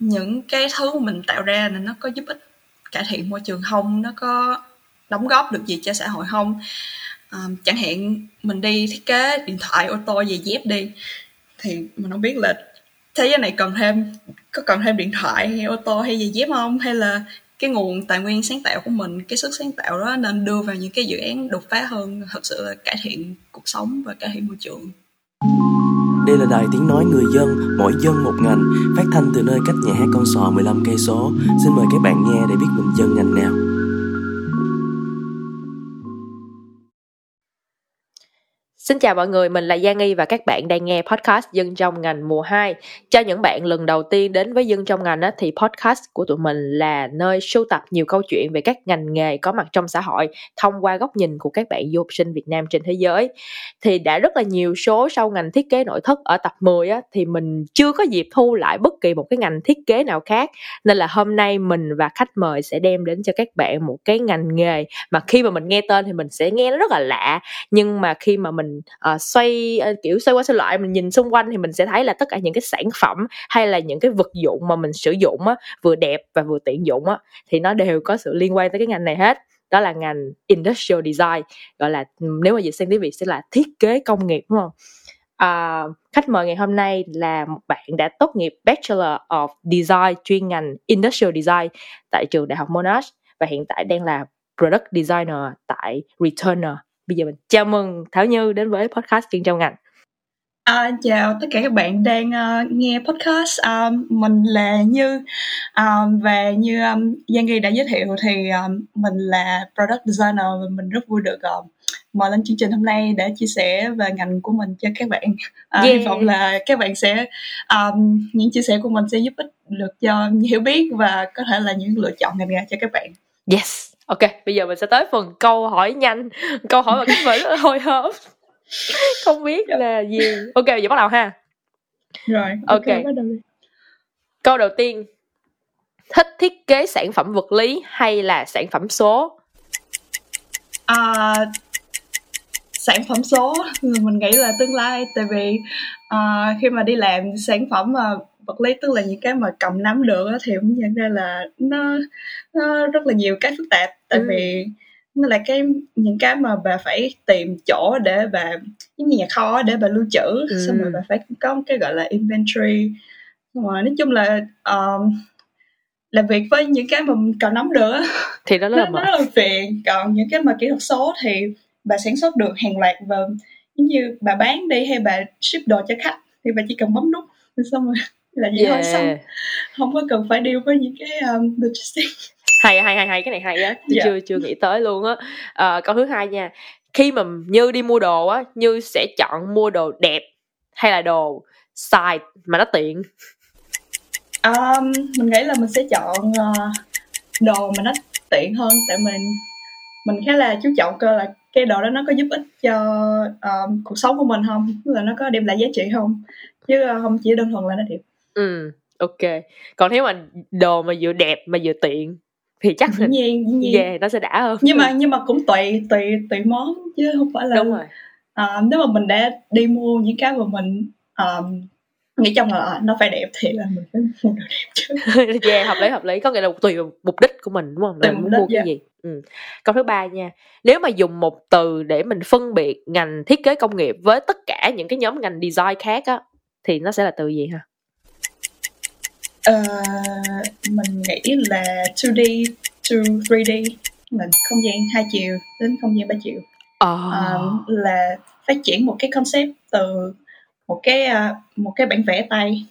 những cái thứ mà mình tạo ra là nó có giúp ích cải thiện môi trường không nó có đóng góp được gì cho xã hội không? À, chẳng hạn mình đi thiết kế điện thoại ô tô giày dép đi thì mình không biết là thế giới này cần thêm có cần thêm điện thoại hay ô tô hay giày dép không? Hay là cái nguồn tài nguyên sáng tạo của mình cái sức sáng tạo đó nên đưa vào những cái dự án đột phá hơn thật sự là cải thiện cuộc sống và cải thiện môi trường? Đây là đài tiếng nói người dân, mỗi dân một ngành, phát thanh từ nơi cách nhà hát con sò 15 cây số. Xin mời các bạn nghe để biết mình dân ngành nào. Xin chào mọi người, mình là Giang Nghi và các bạn đang nghe podcast Dân trong ngành mùa 2. Cho những bạn lần đầu tiên đến với Dân trong ngành thì podcast của tụi mình là nơi sưu tập nhiều câu chuyện về các ngành nghề có mặt trong xã hội thông qua góc nhìn của các bạn du học sinh Việt Nam trên thế giới. Thì đã rất là nhiều số sau ngành thiết kế nội thất ở tập 10 á, thì mình chưa có dịp thu lại bất kỳ một cái ngành thiết kế nào khác. Nên là hôm nay mình và khách mời sẽ đem đến cho các bạn một cái ngành nghề mà khi mà mình nghe tên thì mình sẽ nghe nó rất là lạ. Nhưng mà khi mà mình uh, xoay uh, kiểu xoay qua xoay lại mình nhìn xung quanh thì mình sẽ thấy là tất cả những cái sản phẩm hay là những cái vật dụng mà mình sử dụng á vừa đẹp và vừa tiện dụng á thì nó đều có sự liên quan tới cái ngành này hết. Đó là ngành industrial design gọi là nếu mà dịch sang tiếng việt sẽ là thiết kế công nghiệp đúng không? À, khách mời ngày hôm nay là một bạn đã tốt nghiệp bachelor of design chuyên ngành industrial design tại trường đại học monash và hiện tại đang là product designer tại returner bây giờ mình chào mừng Thảo Như đến với podcast chuyên trong ngành. À, chào tất cả các bạn đang uh, nghe podcast. Um, mình là Như. Um, và như um, Giang Ghi đã giới thiệu thì um, mình là product designer và mình rất vui được um, mời lên chương trình hôm nay để chia sẻ về ngành của mình cho các bạn. Uh, yeah. hy vọng là các bạn sẽ um, những chia sẻ của mình sẽ giúp ích được cho hiểu biết và có thể là những lựa chọn ngành nghề cho các bạn. Yes ok bây giờ mình sẽ tới phần câu hỏi nhanh. Câu hỏi mà các bạn hồi hộp. Không biết dạ. là gì. Ok giờ bắt đầu ha. Rồi ok, okay. Bắt đầu đi. câu đầu tiên. Thích thiết kế sản phẩm vật lý hay là sản phẩm số? À, sản phẩm số mình nghĩ là tương lai tại vì uh, khi mà đi làm sản phẩm mà vật lý tức là những cái mà cầm nắm được thì cũng nhận ra là nó nó rất là nhiều cái phức tạp tại ừ. vì nó là cái những cái mà bà phải tìm chỗ để bà những nhà kho để bà lưu trữ ừ. xong rồi bà phải có một cái gọi là inventory xong rồi nói chung là um, làm việc với những cái mà mình còn nắm được thì đó là nó, nó rất là phiền còn những cái mà kỹ thuật số thì bà sản xuất được hàng loạt và giống như bà bán đi hay bà ship đồ cho khách thì bà chỉ cần bấm nút xong rồi là gì yeah. thôi xong không có cần phải deal với những cái um, logistics hay hay hay hay cái này hay á. Tôi yeah. chưa chưa nghĩ tới luôn á. À, câu thứ hai nha. Khi mà như đi mua đồ á như sẽ chọn mua đồ đẹp hay là đồ xài mà nó tiện? Um, mình nghĩ là mình sẽ chọn uh, đồ mà nó tiện hơn. Tại mình mình khá là chú trọng cơ là cái đồ đó nó có giúp ích cho uh, cuộc sống của mình không? Là nó có đem lại giá trị không? Chứ uh, không chỉ đơn thuần là nó đẹp. Ừ ok. Còn nếu mà đồ mà vừa đẹp mà vừa tiện thì chắc dĩ nhiên dĩ nhiên. yeah, nó sẽ đã hơn. Nhưng mà nhưng mà cũng tùy tùy tùy món chứ không phải là đúng rồi. Uh, nếu mà mình đã đi mua những cái mà mình um, nghĩ trong là uh, nó phải đẹp thì là mình phải mua đồ đẹp chứ. Yeah, hợp lý hợp lý. Có nghĩa là tùy mục đích của mình đúng không? Là muốn mua cái yeah. gì. Ừ. câu thứ ba nha. Nếu mà dùng một từ để mình phân biệt ngành thiết kế công nghiệp với tất cả những cái nhóm ngành design khác á thì nó sẽ là từ gì ha Uh, mình nghĩ là 2D to 3D là không gian hai chiều đến không gian ba chiều. Oh. um, là phát triển một cái concept từ một cái uh, một cái bản vẽ tay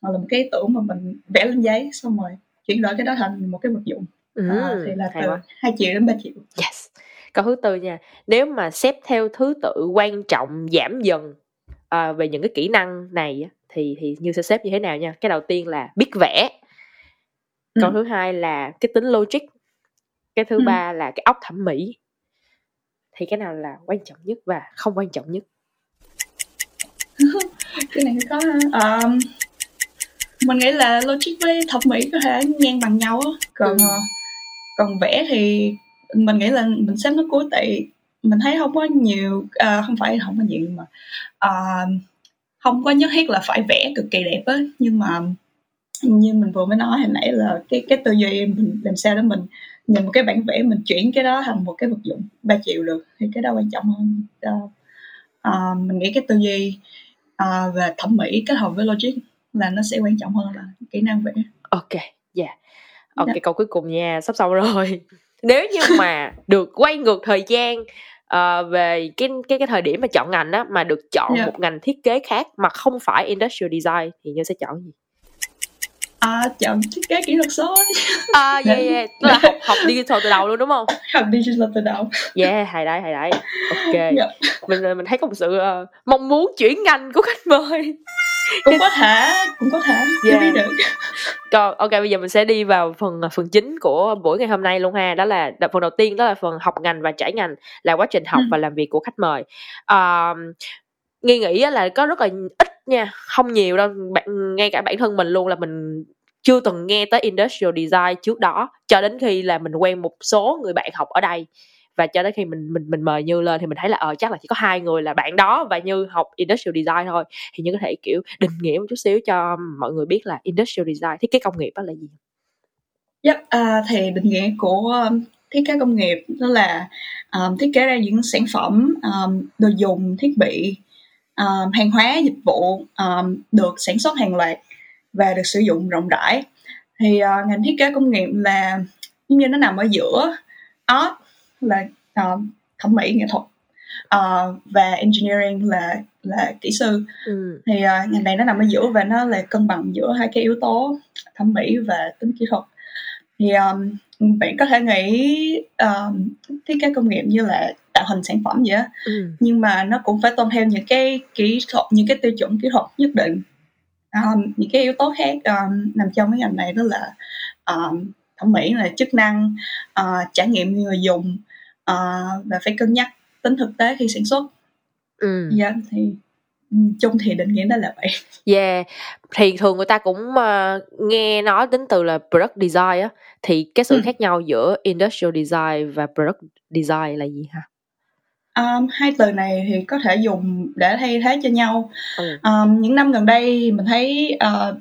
hoặc là một cái ý tưởng mà mình vẽ lên giấy xong rồi chuyển đổi cái đó thành một cái vật dụng. Ừ, uh, thì là từ hai triệu đến ba triệu yes. Câu thứ tư nha nếu mà xếp theo thứ tự quan trọng giảm dần uh, về những cái kỹ năng này thì thì như sẽ xếp như thế nào nha. Cái đầu tiên là biết vẽ. Ừ. câu thứ hai là cái tính logic. Cái thứ ừ. ba là cái óc thẩm mỹ. Thì cái nào là quan trọng nhất và không quan trọng nhất? Cái này có um, mình nghĩ là logic với thẩm mỹ có thể ngang bằng nhau còn ừ. còn vẽ thì mình nghĩ là mình xếp nó cuối tại. Mình thấy không có nhiều uh, không phải không có nhiều mà uh, không có nhất thiết là phải vẽ cực kỳ đẹp á nhưng mà như mình vừa mới nói hồi nãy là cái cái tư duy mình làm sao để mình nhìn một cái bản vẽ mình chuyển cái đó thành một cái vật dụng 3 triệu được thì cái đó quan trọng hơn uh, uh, mình nghĩ cái tư duy uh, về thẩm mỹ kết hợp với logic là nó sẽ quan trọng hơn là kỹ năng vẽ ok dạ yeah. ok yeah. câu cuối cùng nha sắp xong rồi nếu như mà được quay ngược thời gian uh, về cái cái cái thời điểm mà chọn ngành á mà được chọn yeah. một ngành thiết kế khác mà không phải industrial design thì như sẽ chọn gì? À chọn thiết kế kỹ thuật số à yeah yeah tức là học, học digital từ đầu luôn đúng không? Học digital từ đầu. Yeah hay đấy hay đấy. Ok. Yeah. mình mình thấy có một sự uh, mong muốn chuyển ngành của khách mời cũng có thể cũng có thể yeah. biết được. Còn ok bây giờ mình sẽ đi vào phần phần chính của buổi ngày hôm nay luôn ha. Đó là phần đầu tiên đó là phần học ngành và trải ngành là quá trình học ừ. và làm việc của khách mời. Uh, nghi nghĩ là có rất là ít nha không nhiều đâu. Bạn ngay cả bản thân mình luôn là mình chưa từng nghe tới industrial design trước đó cho đến khi là mình quen một số người bạn học ở đây và cho tới khi mình mình mình mời như lên thì mình thấy là ờ chắc là chỉ có hai người là bạn đó và như học industrial design thôi. Thì như có thể kiểu định nghĩa một chút xíu cho mọi người biết là industrial design thiết kế công nghiệp đó là gì? Yep, à, thì định nghĩa của um, thiết kế công nghiệp đó là um, thiết kế ra những sản phẩm um, đồ dùng thiết bị um, hàng hóa dịch vụ um, được sản xuất hàng loạt và được sử dụng rộng rãi. Thì uh, ngành thiết kế công nghiệp là giống như nó nằm ở giữa art là uh, thẩm mỹ nghệ thuật uh, và engineering là là kỹ sư ừ. thì uh, ngành này nó nằm ở giữa và nó là cân bằng giữa hai cái yếu tố thẩm mỹ và tính kỹ thuật thì um, bạn có thể nghĩ um, thiết kế công nghiệp như là tạo hình sản phẩm vậy ừ. nhưng mà nó cũng phải tuân theo những cái kỹ thuật những cái tiêu chuẩn kỹ thuật nhất định um, những cái yếu tố khác um, nằm trong cái ngành này đó là um, thẩm mỹ là chức năng uh, trải nghiệm người dùng uh, và phải cân nhắc tính thực tế khi sản xuất ừ. yeah, thì chung thì định nghĩa đó là vậy yeah thì thường người ta cũng uh, nghe nói đến từ là product design á thì cái sự ừ. khác nhau giữa industrial design và product design là gì ha Um, hai từ này thì có thể dùng để thay thế cho nhau. Ừ. Um, những năm gần đây mình thấy uh,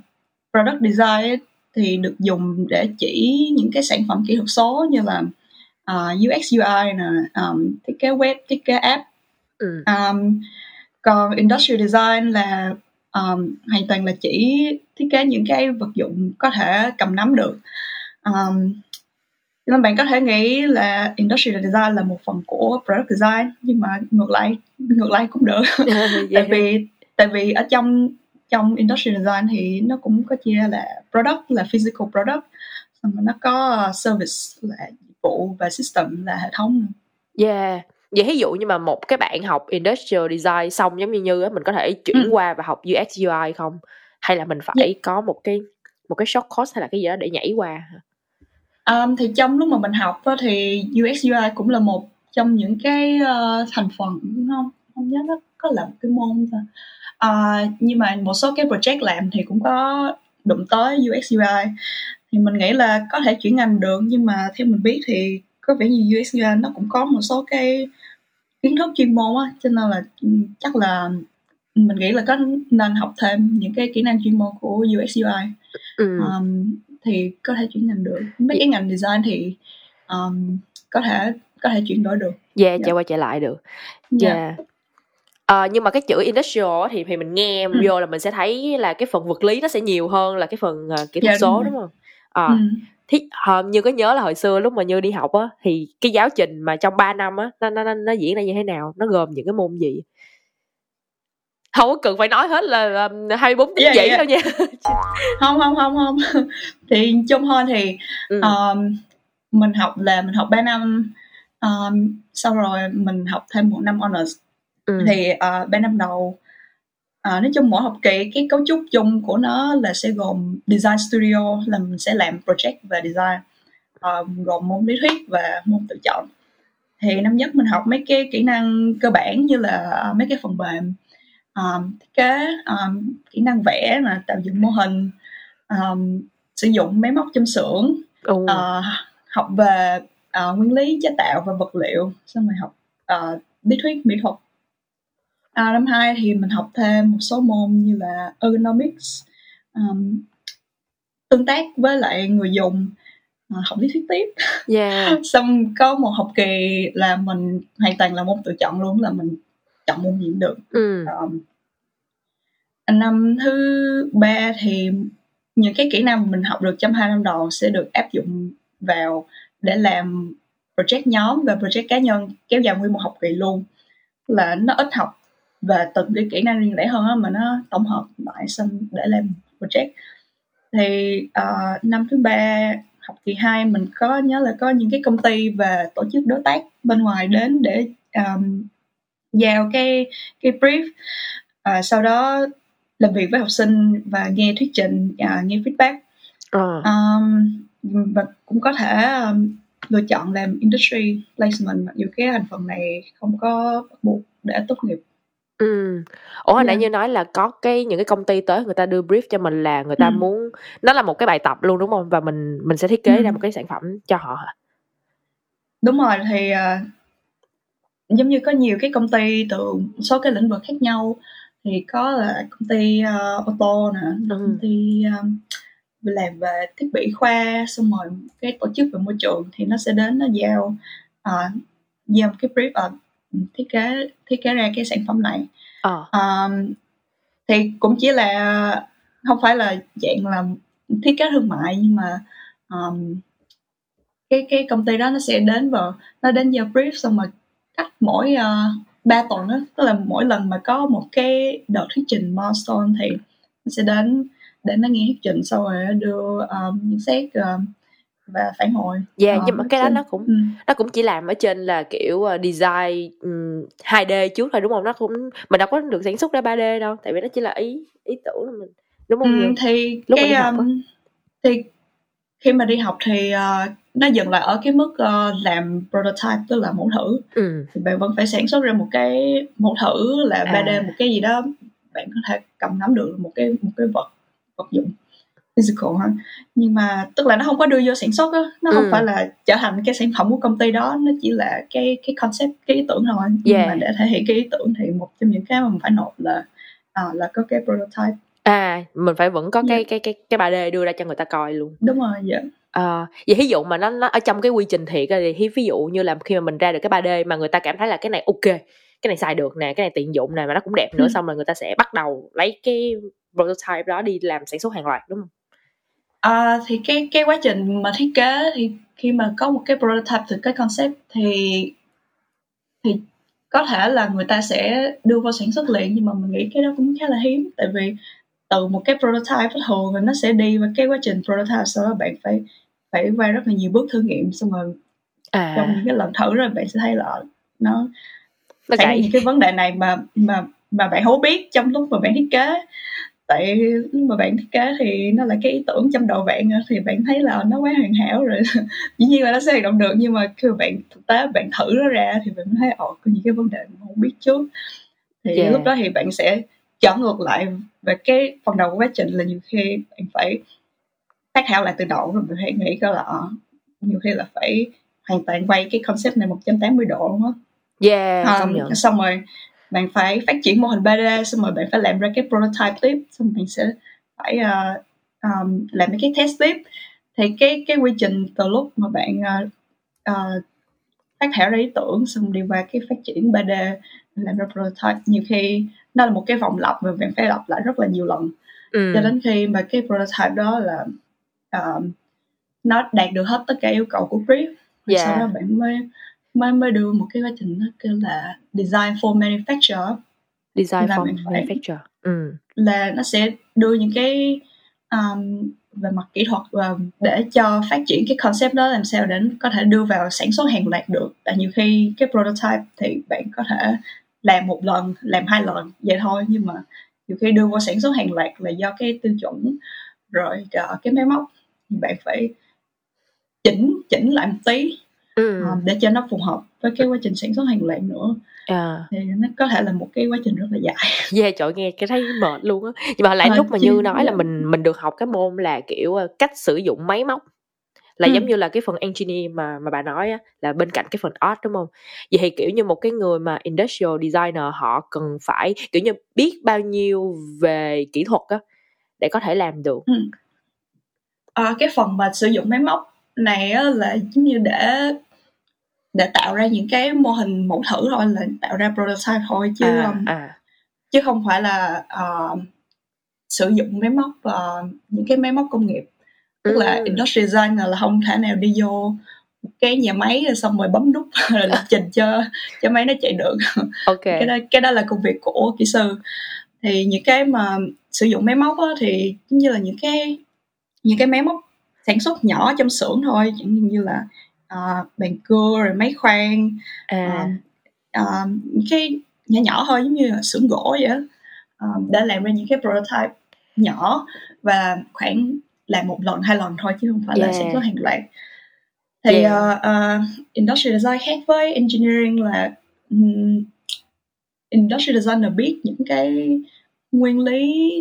product design thì được dùng để chỉ những cái sản phẩm kỹ thuật số như là uh, ờ, UX UI nè, um, thiết kế web, thiết kế app. Ừ. Um, còn industrial design là um, hoàn toàn là chỉ thiết kế những cái vật dụng có thể cầm nắm được. Um, nên bạn có thể nghĩ là industrial design là một phần của product design nhưng mà ngược lại ngược lại cũng được tại vì tại vì ở trong trong industrial design thì nó cũng có chia là product là physical product xong rồi nó có service là dịch vụ và system là hệ thống yeah. Vậy ví dụ như mà một cái bạn học industrial design xong giống như như á mình có thể chuyển ừ. qua và học UX UI không? Hay là mình phải yeah. có một cái một cái short course hay là cái gì đó để nhảy qua Um, thì trong lúc mà mình học đó, thì UX UI cũng là một trong những cái uh, thành phần không không nhớ nó có là một cái môn thôi uh, nhưng mà một số cái project làm thì cũng có đụng tới UX UI thì mình nghĩ là có thể chuyển ngành được nhưng mà theo mình biết thì có vẻ như UX UI nó cũng có một số cái kiến thức chuyên môn á cho nên là ừ, chắc là mình nghĩ là có nên học thêm những cái kỹ năng chuyên môn của UX UI ừ. um, thì có thể chuyển ngành được. Mấy cái ngành design thì um, có thể có thể chuyển đổi được. Yeah, yeah. chạy qua chạy lại được. Yeah, yeah. Uh, nhưng mà cái chữ industrial thì thì mình nghe ừ. vô là mình sẽ thấy là cái phần vật lý nó sẽ nhiều hơn là cái phần uh, kỹ thuật yeah, số đúng, đúng không? À, ừ. thì uh, như có nhớ là hồi xưa lúc mà như đi học á thì cái giáo trình mà trong 3 năm á nó nó nó diễn ra như thế nào? Nó gồm những cái môn gì? không có cần phải nói hết là hai bốn tiếng dạ, dạ, yeah. đâu nha không không không không thì chung thôi thì ừ. um, mình học là mình học 3 năm um, sau rồi mình học thêm một năm honors ừ. thì uh, 3 năm đầu uh, nói chung mỗi học kỳ cái cấu trúc chung của nó là sẽ gồm design studio là mình sẽ làm project về design uh, gồm môn lý thuyết và môn tự chọn. Thì năm nhất mình học mấy cái kỹ năng cơ bản như là mấy cái phần mềm um, thiết kế um, kỹ năng vẽ là tạo dựng mô hình um, sử dụng máy móc trong xưởng uh, học về uh, nguyên lý chế tạo và vật liệu. Xong rồi học uh, lý thuyết mỹ thuật à, năm hai thì mình học thêm một số môn như là ergonomics um, tương tác với lại người dùng à, học lý thuyết tiếp. Yeah. Xong có một học kỳ là mình hoàn toàn là môn tự chọn luôn là mình chọn môn gì cũng được. Ừ. Um, năm thứ ba thì những cái kỹ năng mình học được trong hai năm đầu sẽ được áp dụng vào để làm project nhóm và project cá nhân kéo dài nguyên một học kỳ luôn. Là nó ít học và từng cái kỹ năng riêng lẻ hơn á mà nó tổng hợp lại xong để làm project. Thì uh, năm thứ ba học kỳ 2 mình có nhớ là có những cái công ty và tổ chức đối tác bên ngoài đến để um, giao cái cái brief. Uh, sau đó làm việc với học sinh và nghe thuyết trình uh, nghe feedback. Ờ. Um, và cũng có thể um, lựa chọn làm industry placement mặc dù cái thành phần này không có bắt buộc để tốt nghiệp ừ ủa hồi nãy Yeah. như nói là có cái những cái công ty tới người ta đưa brief cho mình là người ta Ừ. muốn nó là một cái bài tập luôn đúng không và mình mình sẽ thiết kế Ừ. ra một cái sản phẩm cho họ hả đúng rồi thì uh, giống như có nhiều cái công ty từ số cái lĩnh vực khác nhau thì có là công ty uh, ô tô nè Ừ. công ty um, làm về thiết bị khoa xong rồi cái tổ chức về môi trường thì nó sẽ đến nó giao uh, giao cái brief uh, thiết kế thiết kế ra cái sản phẩm này. Ờ. Um, thì cũng chỉ là không phải là dạng là thiết kế thương mại nhưng mà um, cái cái công ty đó nó sẽ đến vào nó đến giao brief xong rồi cách mỗi uh, 3 tuần đó tức là mỗi lần mà có một cái đợt thuyết trình milestone thì nó sẽ đến để nó nghe thuyết trình sau rồi nó đưa um, nhận xét um, và phản hồi. Yeah Ờ, nhưng mà cái đó nó cũng ừ. nó cũng chỉ làm ở trên là kiểu uh, design um, 2D trước thôi đúng không? Nó cũng mình đâu có được sản xuất ra 3D đâu tại vì nó chỉ là ý ý tưởng của mình đúng không? Ừ, Như? thì Lúc cái um, thì khi mà đi học thì uh, nó dừng lại ở cái mức uh, làm prototype tức là mẫu thử. Ừ. Thì bạn vẫn phải sản xuất ra một cái mẫu thử là 3D À. một cái gì đó bạn có thể cầm nắm được một cái một cái vật vật dụng physical ha nhưng mà tức là nó không có đưa vô sản xuất á nó không Ừ. phải là trở thành cái sản phẩm của công ty đó nó chỉ là cái cái concept cái ý tưởng thôi nhưng Yeah. mà để thể hiện cái ý tưởng thì một trong những cái mà mình phải nộp là à, là có cái prototype à mình phải vẫn có cái Yeah. cái cái cái 3D đưa ra cho người ta coi luôn đúng rồi dạ Ờ, vậy ví dụ mà nó nó ở trong cái quy trình thiệt thì ví- ví dụ như là khi mà mình ra được cái 3D mà người ta cảm thấy là cái này ok cái này xài được nè cái này tiện dụng nè mà nó cũng đẹp nữa Ừ. xong rồi người ta sẽ bắt đầu lấy cái prototype đó đi làm sản xuất hàng loạt đúng không À, thì cái cái quá trình mà thiết kế thì khi mà có một cái prototype từ cái concept thì thì có thể là người ta sẽ đưa vào sản xuất liền nhưng mà mình nghĩ cái đó cũng khá là hiếm. Tại vì từ một cái prototype thường nó sẽ đi vào cái quá trình prototype sau đó bạn phải phải qua rất là nhiều bước thử nghiệm xong rồi trong à. những cái lần thử rồi bạn sẽ thấy là nó nó những cái vấn đề này mà mà mà bạn không biết trong lúc mà bạn thiết kế tại lúc mà bạn thiết kế thì nó là cái ý tưởng trong đầu bạn thì bạn thấy là nó quá hoàn hảo rồi. Dĩ nhiên là nó sẽ hoạt động được nhưng mà khi mà bạn thực tế bạn thử nó ra thì bạn thấy ồ có những cái vấn đề mà không biết trước. Thì Yeah. lúc đó thì bạn sẽ trở ngược lại về cái phần đầu của quá trình là nhiều khi bạn phải phát thảo lại từ đầu rồi bạn phải nghĩ coi là ờ, nhiều khi là phải hoàn toàn quay cái concept này 180 độ luôn á. Yeah công nhận. xong rồi bạn phải phát triển mô hình 3D xong rồi bạn phải làm ra cái prototype tiếp xong bạn sẽ phải uh, um, làm mấy cái test tiếp thì cái cái quy trình từ lúc mà bạn uh, uh, phát thảo ra ý tưởng xong đi qua cái phát triển 3D làm ra prototype nhiều khi nó là một cái vòng lặp mà bạn phải lặp lại rất là nhiều lần ừ. cho đến khi mà cái prototype đó là um, nó đạt được hết tất cả yêu cầu của brief Rồi Yeah. sau đó bạn mới mới mới đưa một cái quá trình nó kêu là design for manufacture. Design là for manufacture. Ừ. Là nó sẽ đưa những cái um, về mặt kỹ thuật và để cho phát triển cái concept đó làm sao để có thể đưa vào sản xuất hàng loạt được. Tại nhiều khi cái prototype thì bạn có thể làm một lần làm hai lần vậy thôi. Nhưng mà nhiều khi đưa vào sản xuất hàng loạt là do cái tiêu chuẩn rồi cái máy móc. Thì bạn phải chỉnh chỉnh lại một tí ừ. Ờ, để cho nó phù hợp với cái quá trình sản xuất hàng loạt nữa. À thì nó có thể là một cái quá trình rất là dài. Yeah trời nghe cái thấy mệt luôn á. Nhưng mà lại Ờ, lúc mà như nói là mình mình được học cái môn là kiểu cách sử dụng máy móc. Là Ừ. giống như là cái phần engineer mà mà bà nói á là bên cạnh cái phần art đúng không? Vậy thì kiểu như một cái người mà industrial designer họ cần phải kiểu như biết bao nhiêu về kỹ thuật á để có thể làm được. Ừ. à, cái phần mà sử dụng máy móc này á, là giống như để để tạo ra những cái mô hình mẫu thử thôi là tạo ra prototype thôi chứ à, um, à. chứ không phải là uh, sử dụng máy móc uh, những cái máy móc công nghiệp. Tức là Ừ. industrial design là không thể nào đi vô cái nhà máy rồi xong rồi bấm nút rồi lập trình cho cho máy nó chạy được. Ok. Cái đó cái đó là công việc của kỹ sư. Thì những cái mà sử dụng máy móc á, thì giống như là những cái những cái máy móc sản xuất nhỏ trong xưởng thôi chẳng như là uh, bàn cưa rồi máy khoan à uh, uh, những cái nhỏ nhỏ thôi giống như là xưởng gỗ vậy uh, để làm ra những cái prototype nhỏ và khoảng làm một lần hai lần thôi chứ không phải là Yeah. sản xuất hàng loạt thì Yeah. uh, uh, industrial design khác với engineering là um, industrial designer biết những cái nguyên lý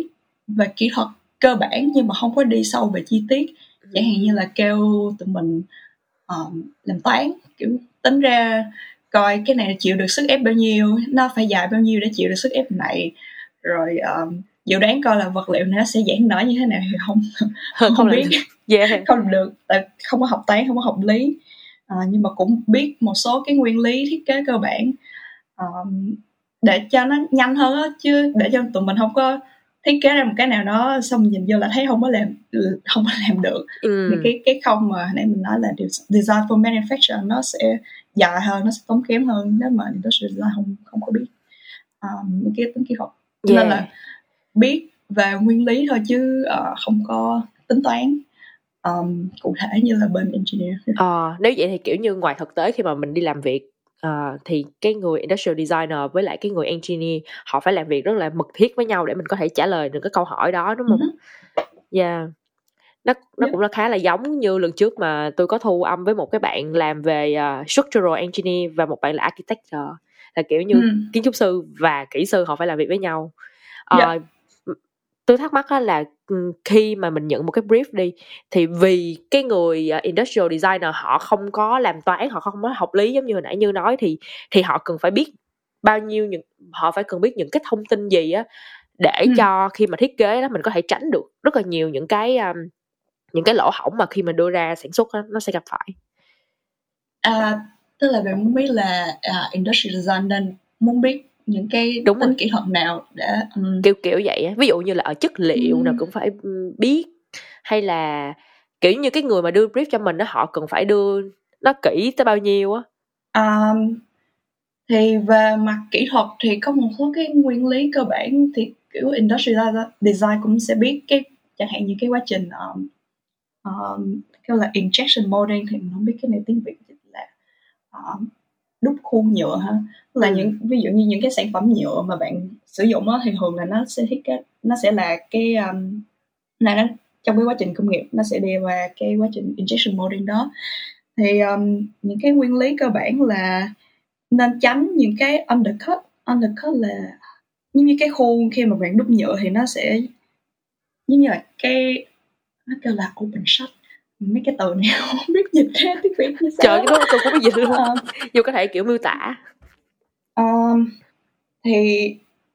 và kỹ thuật cơ bản nhưng mà không có đi sâu về chi tiết chẳng hạn như là kêu tụi mình um, làm toán kiểu tính ra coi cái này chịu được sức ép bao nhiêu nó phải dài bao nhiêu để chịu được sức ép này. Rồi um, dự đoán coi là vật liệu nó sẽ giãn nở như thế nào thì không không, không biết. yeah. Không làm được tại không có học toán không có học lý. À, nhưng mà cũng biết một số cái nguyên lý thiết kế cơ bản. Um, để cho nó nhanh hơn á chứ để cho tụi mình không có thiết kế ra một cái nào đó xong nhìn vô là thấy không có làm không có làm được. Ừ. thì cái cái không mà nãy mình nói là des- design for manufacture nó sẽ dài hơn nó sẽ tốn kém hơn nếu mà industrial design không không có biết. Um, những cái tính kỹ thuật yeah. nên là biết về nguyên lý thôi chứ ờ, không có tính toán. Um, cụ thể như là bên engineer. Ờ, nếu vậy thì kiểu như ngoài thực tế khi mà mình đi làm việc ờ, thì cái người industrial designer với lại cái người engineer họ phải làm việc rất là mật thiết với nhau để mình có thể trả lời được cái câu hỏi đó đúng không? Yeah. Nó nó Yeah. cũng là khá là giống như lần trước mà tôi có thu âm với một cái bạn làm về ờ, structural engineer và một bạn là architecture là kiểu như Ừ. kiến trúc sư và kỹ sư họ phải làm việc với nhau. Ờ, Dạ. Tôi thắc mắc là ừ, khi mà mình nhận một cái brief đi thì vì cái người uh, industrial designer họ không có làm toán họ không có học lý giống như hồi nãy như nói thì thì họ cần phải biết bao nhiêu những họ phải cần biết những cái thông tin gì á để Ừ. cho khi mà thiết kế đó mình có thể tránh được rất là nhiều những cái um, những cái lỗ hổng mà khi mà đưa ra sản xuất á, nó sẽ gặp phải À, tức là bạn muốn biết là à, industrial design nên muốn biết những cái Đúng rồi. kỹ thuật nào để um, kiểu kiểu vậy á ví dụ như là ở chất liệu Ừ. nào cũng phải biết hay là kiểu như cái người mà đưa brief cho mình đó họ cần phải đưa nó kỹ tới bao nhiêu á um, thì về mặt kỹ thuật thì có một số cái nguyên lý cơ bản thì kiểu industrial design- cũng sẽ biết cái chẳng hạn như cái quá trình um, um, kêu là injection molding thì mình không biết cái này tiếng việt là um, đúc khuôn nhựa ha. Là Ừ. những ví dụ như những cái sản phẩm nhựa mà bạn sử dụng á thì thường là nó sẽ thiết kế nó sẽ là cái um, là nó trong cái quá trình công nghiệp nó sẽ đi qua cái quá trình injection molding đó. Thì um, những cái nguyên lý cơ bản là nên tránh những cái undercut. Undercut là giống như cái khuôn khi mà bạn đúc nhựa thì nó sẽ giống như là cái nó kêu là open shot mấy cái từ này không biết dịch ra tiếng việt như sao trời cái đó tôi cũng biết gì luôn. Vô có thể kiểu miêu tả. Um, thì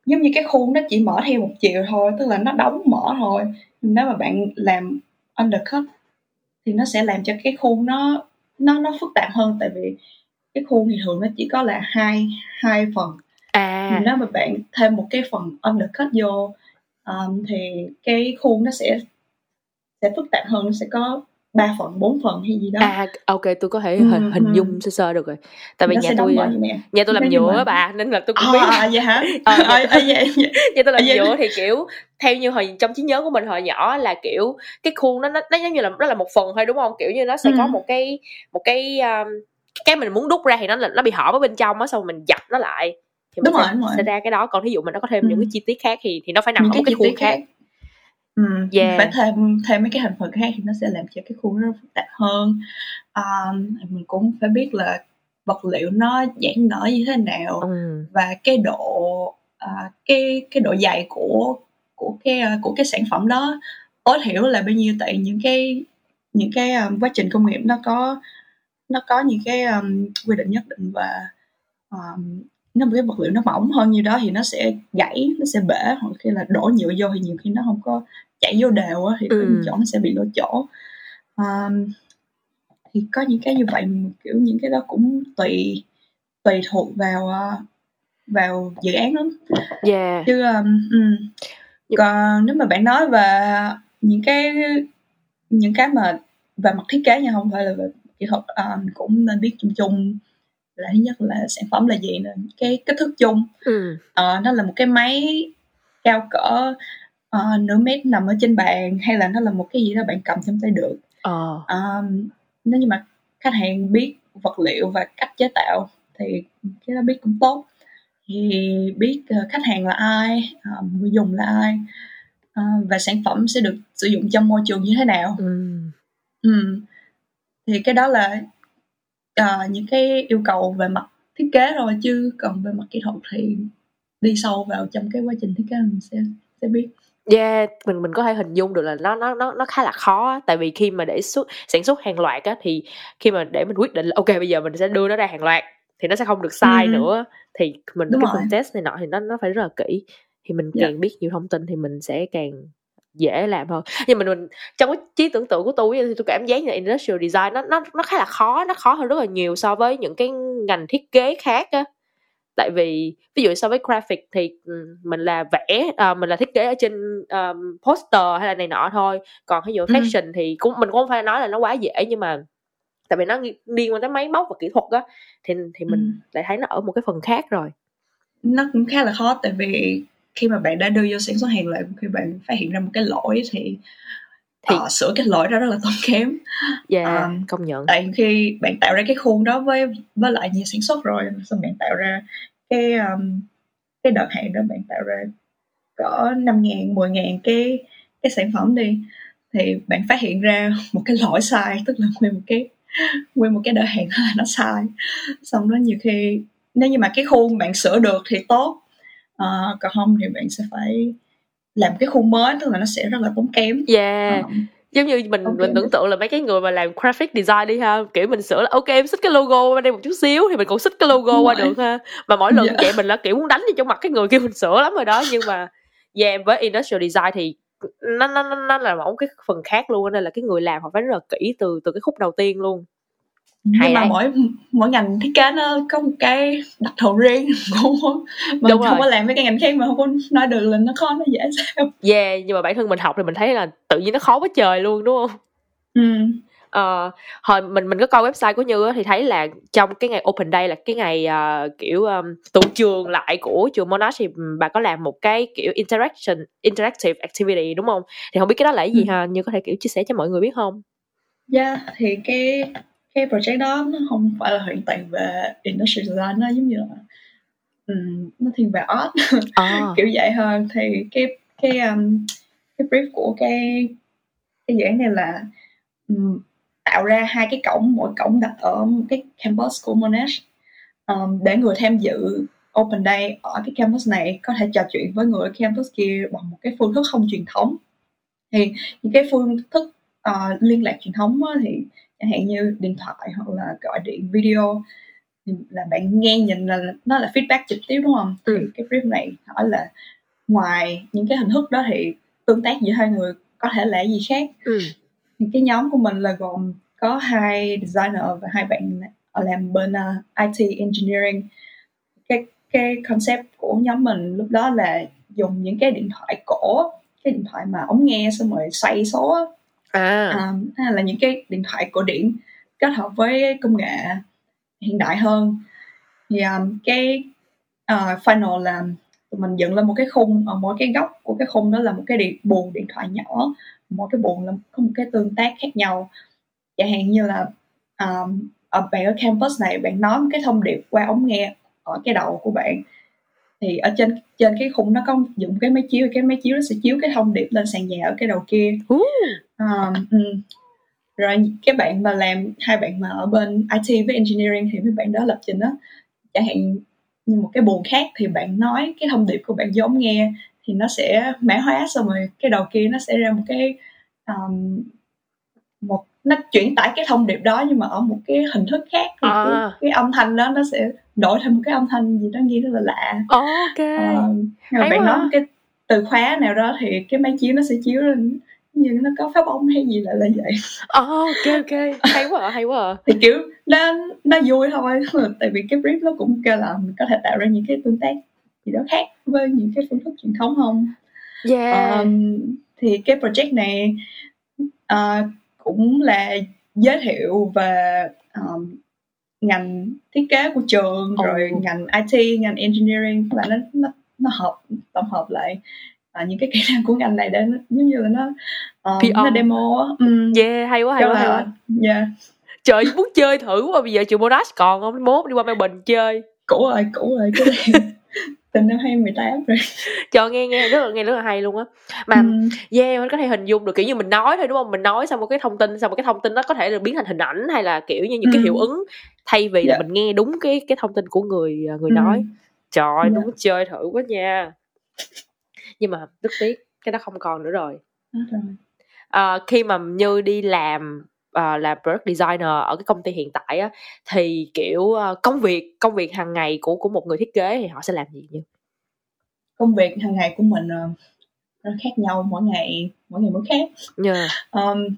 giống như cái khuôn nó chỉ mở theo một chiều thôi tức là nó đóng mở thôi. Nhưng nếu mà bạn làm undercut thì nó sẽ làm cho cái khuôn nó nó nó phức tạp hơn. Tại vì cái khuôn thì thường nó chỉ có là hai hai phần. À. Nếu mà bạn thêm một cái phần undercut vô um, thì cái khuôn nó sẽ sẽ phức tạp hơn nó sẽ có ba phần bốn phần hay gì đó. À ok tôi có thể Ừ, hình, hình ừ. dung sơ sơ được rồi. Tại vì nó nhà sẽ tôi nhà tôi làm nhựa mà- bà nên là tôi cũng à, biết. à, vậy hả? Ờ, à, à, vậy, vậy. nhà tôi làm À, nhựa thì kiểu theo như hồi trong trí nhớ của mình hồi nhỏ là kiểu cái khuôn nó nó, nó giống như là nó là một phần thôi đúng không? Kiểu như nó sẽ Ừ. có một cái một cái um, cái mình muốn đúc ra thì nó nó bị hở ở bên trong á xong mình dập nó lại. Thì mình Đúng sẽ, rồi, đúng rồi. sẽ ra cái đó. Còn ví dụ mình nó có thêm Ừ. những cái chi tiết khác thì thì nó phải nằm những ở một cái chi khuôn tiết khác ừ, Yeah. phải thêm thêm mấy cái thành phần khác thì nó sẽ làm cho cái khuôn nó phức tạp hơn à, mình cũng phải biết là vật liệu nó giãn nở như thế nào ừ. và cái độ à, cái cái độ dày của của cái à, của cái sản phẩm đó tối thiểu là bao nhiêu tại những cái những cái um, quá trình công nghiệp nó có nó có những cái um, quy định nhất định và um, nếu mà cái vật liệu nó mỏng hơn như đó thì nó sẽ gãy nó sẽ bể hoặc khi là đổ nhựa vô thì nhiều khi nó không có chảy vô đều á thì có Ừ. những chỗ nó sẽ bị lỗ chỗ um, thì có những cái như vậy kiểu những cái đó cũng tùy tùy thuộc vào uh, vào dự án lắm yeah chứ um, um. còn nếu mà bạn nói về những cái những cái mà về mặt thiết kế nha không phải là về kỹ thuật um, cũng nên biết chung chung là thứ nhất là sản phẩm là gì nè cái kích thước chung ừ. uh, nó là một cái máy cao cỡ uh, nửa mét nằm ở trên bàn hay là nó là một cái gì đó bạn cầm trong tay được ờ. um, nếu như mà khách hàng biết vật liệu và cách chế tạo thì cái đó biết cũng tốt thì biết uh, khách hàng là ai uh, người dùng là ai uh, và sản phẩm sẽ được sử dụng trong môi trường như thế nào ừ. Ừ. thì cái đó là uh, những cái yêu cầu về mặt thiết kế rồi chứ còn về mặt kỹ thuật thì đi sâu vào trong cái quá trình thiết kế mình sẽ sẽ biết Yeah, mình mình có thể hình dung được là nó nó nó nó khá là khó tại vì khi mà để xuất sản xuất hàng loạt á thì khi mà để mình quyết định là ok bây giờ mình sẽ đưa nó ra hàng loạt thì nó sẽ không được sai ừ. nữa. Thì mình Đúng cái phần test này nọ thì nó nó phải rất là kỹ. Thì mình càng yeah. biết nhiều thông tin thì mình sẽ càng dễ làm hơn. Nhưng mà mình trong cái trí tưởng tượng của tôi thì tôi cảm giác là industrial design nó nó nó khá là khó nó khó hơn rất là nhiều so với những cái ngành thiết kế khác á tại vì ví dụ so với graphic thì mình là vẽ uh, mình là thiết kế ở trên um, poster hay là này nọ thôi còn ví dụ fashion ừ. thì cũng mình cũng không phải nói là nó quá dễ nhưng mà tại vì nó liên quan tới máy móc và kỹ thuật á thì thì mình ừ. lại thấy nó ở một cái phần khác rồi nó cũng khá là khó tại vì khi mà bạn đã đưa vô sản xuất hàng lại khi bạn phát hiện ra một cái lỗi thì thì uh, sửa cái lỗi đó rất là tốn kém. Yeah, um, công nhận. tại khi bạn tạo ra cái khuôn đó với với lại nhà sản xuất rồi xong bạn tạo ra cái um, cái đợt hạn đó bạn tạo ra cỡ năm ngàn mười ngàn cái cái sản phẩm đi thì bạn phát hiện ra một cái lỗi sai tức là nguyên một cái nguyên một cái đợt hàng nó sai. Xong đó nhiều khi nếu như mà cái khuôn bạn sửa được thì tốt. Uh, còn không thì bạn sẽ phải làm cái khuôn mới tức là nó sẽ rất là tốn kém yeah uh, giống như mình okay. mình tưởng tượng là mấy cái người mà làm graphic design đi ha kiểu mình sửa là ok em xích cái logo qua đây một chút xíu thì mình cũng xích cái logo Đúng qua rồi. được ha mà mỗi lần yeah. Dạ. vậy mình là kiểu muốn đánh đi trong mặt cái người kia mình sửa lắm rồi đó nhưng mà yeah với industrial design thì nó nó nó là một cái phần khác luôn nên là cái người làm họ phải rất là kỹ từ từ cái khúc đầu tiên luôn nhưng mà mỗi mỗi ngành thiết kế nó có một cái đặc thù riêng cũng mình Đúng không rồi. có làm với cái ngành khác mà không có nói được là nó khó nó dễ sao yeah nhưng mà bản thân mình học thì mình thấy là tự nhiên nó khó quá trời luôn đúng không ừ Ờ, hồi mình mình có coi website của Như thì thấy là trong cái ngày Open Day là cái ngày uh, kiểu um, tụ trường lại của trường Monash thì bà có làm một cái kiểu interaction interactive activity đúng không? Thì không biết cái đó là cái gì ừ. ha? Như có thể kiểu chia sẻ cho mọi người biết không? Dạ, yeah, thì cái cái project đó nó không phải là hoàn toàn về industrial design nó giống như là um, nó thiên về art. À. kiểu vậy hơn thì cái cái um, cái brief của cái cái dự án này là um, tạo ra hai cái cổng mỗi cổng đặt ở cái campus của Monash. Um, để người tham dự open day ở cái campus này có thể trò chuyện với người ở campus kia bằng một cái phương thức không truyền thống. Thì những cái phương thức uh, liên lạc truyền thống thì chẳng hạn như điện thoại hoặc là gọi điện video. Là bạn nghe nhìn là nó là feedback trực tiếp đúng không? Ừ. thì cái brief này hỏi là ngoài những cái hình thức đó thì tương tác giữa hai người có thể là gì khác? Ừ. thì cái nhóm của mình là gồm có hai designer và hai bạn làm bên uh, IT engineering. Cái cái concept của nhóm mình lúc đó là dùng những cái điện thoại cổ cái điện thoại mà ống nghe xong rồi xoay số à. um, là những cái điện thoại cổ điển kết hợp với công nghệ hiện đại hơn. Thì um, cái uh, final là tụi mình dựng lên một cái khung ở mỗi cái góc của cái khung đó là một cái điện buồn điện thoại nhỏ mỗi cái buồn là có một cái tương tác khác nhau. Chẳng hạn như là um, ở bạn ở campus này bạn nói một cái thông điệp qua ống nghe ở cái đầu của bạn thì ở trên trên cái khung nó có dùng cái máy chiếu cái máy chiếu nó sẽ chiếu cái thông điệp lên sàn nhà ở cái đầu kia um, um, rồi cái bạn mà làm hai bạn mà ở bên IT với engineering thì mấy bạn đó lập trình đó chẳng hạn như một cái buồn khác thì bạn nói cái thông điệp của bạn vô ống nghe thì nó sẽ mã hóa xong rồi cái đầu kia nó sẽ ra một cái um, một nó chuyển tải cái thông điệp đó nhưng mà ở một cái hình thức khác thì à. cái, cái âm thanh đó nó sẽ đổi thành một cái âm thanh gì đó nghe rất là lạ. Ok. Uh, bạn nói một cái từ khóa nào đó thì cái máy chiếu nó sẽ chiếu lên như nó có pháo bông hay gì lại là vậy. Oh, ok ok. Hay quá à, hay quá. À. thì kiểu nó nó vui thôi. Tại vì cái brief nó cũng kêu là mình có thể tạo ra những cái tương tác gì đó khác với những cái phương thức truyền thống không? Yeah. Um, thì cái project này uh, cũng là giới thiệu về um, ngành thiết kế của trường oh. rồi ngành IT ngành engineering. Là nó nó nó hợp tổng hợp lại uh, những cái kỹ năng của ngành này để nó, giống như là nó um, nó demo um, yeah hay quá hay quá, hay quá. yeah trời muốn chơi thử quá bây giờ trường Monash còn không mốt đi qua Melbourne chơi cũ rồi cũ rồi cái này từ năm 2018 rồi cho nghe nghe rất là nghe rất là hay luôn á mà ừ. yeah mình có thể hình dung được kiểu như mình nói thôi đúng không mình nói xong một cái thông tin xong một cái thông tin nó có thể được biến thành hình ảnh hay là kiểu như những ừ. cái hiệu ứng thay vì yeah. là dạ. mình nghe đúng cái cái thông tin của người à, người ừ. nói trời yeah. đúng chơi thử quá nha nhưng mà rất tiếc cái đó không còn nữa rồi. À, khi mà như đi làm uh, là product designer ở cái công ty hiện tại á thì kiểu uh, công việc công việc hàng ngày của của một người thiết kế thì họ sẽ làm gì như công việc hàng ngày của mình uh, nó khác nhau mỗi ngày mỗi ngày mỗi khác yeah. um,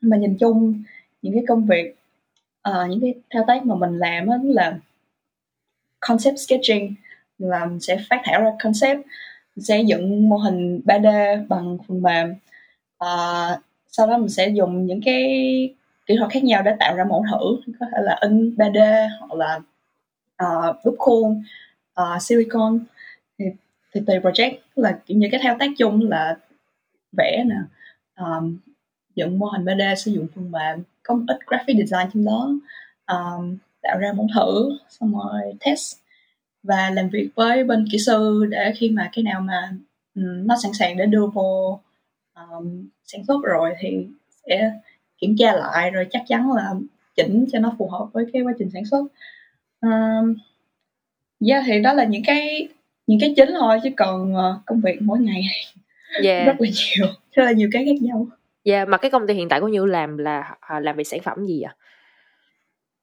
mà nhìn chung những cái công việc uh, những cái thao tác mà mình làm đó là concept sketching là mình sẽ phát thảo ra concept sẽ dựng mô hình 3D bằng phần mềm. À, sau đó mình sẽ dùng những cái kỹ thuật khác nhau để tạo ra mẫu thử. Có thể là in 3D hoặc là à, uh, đúc khuôn uh, silicon. Thì, thì tùy project. Là kiểu như cái thao tác chung là vẽ nè um, dựng mô hình 3D sử dụng phần mềm. Có một ít graphic design trong đó. Um, tạo ra mẫu thử xong rồi test và làm việc với bên kỹ sư để khi mà cái nào mà um, nó sẵn sàng để đưa vô um, sản xuất rồi thì sẽ kiểm tra lại rồi chắc chắn là chỉnh cho nó phù hợp với cái quá trình sản xuất. Um, yeah, thì đó là những cái những cái chính thôi chứ còn uh, công việc mỗi ngày yeah. rất là nhiều rất là nhiều cái khác nhau. Yeah, mà cái công ty hiện tại của như làm là à, làm về sản phẩm gì ạ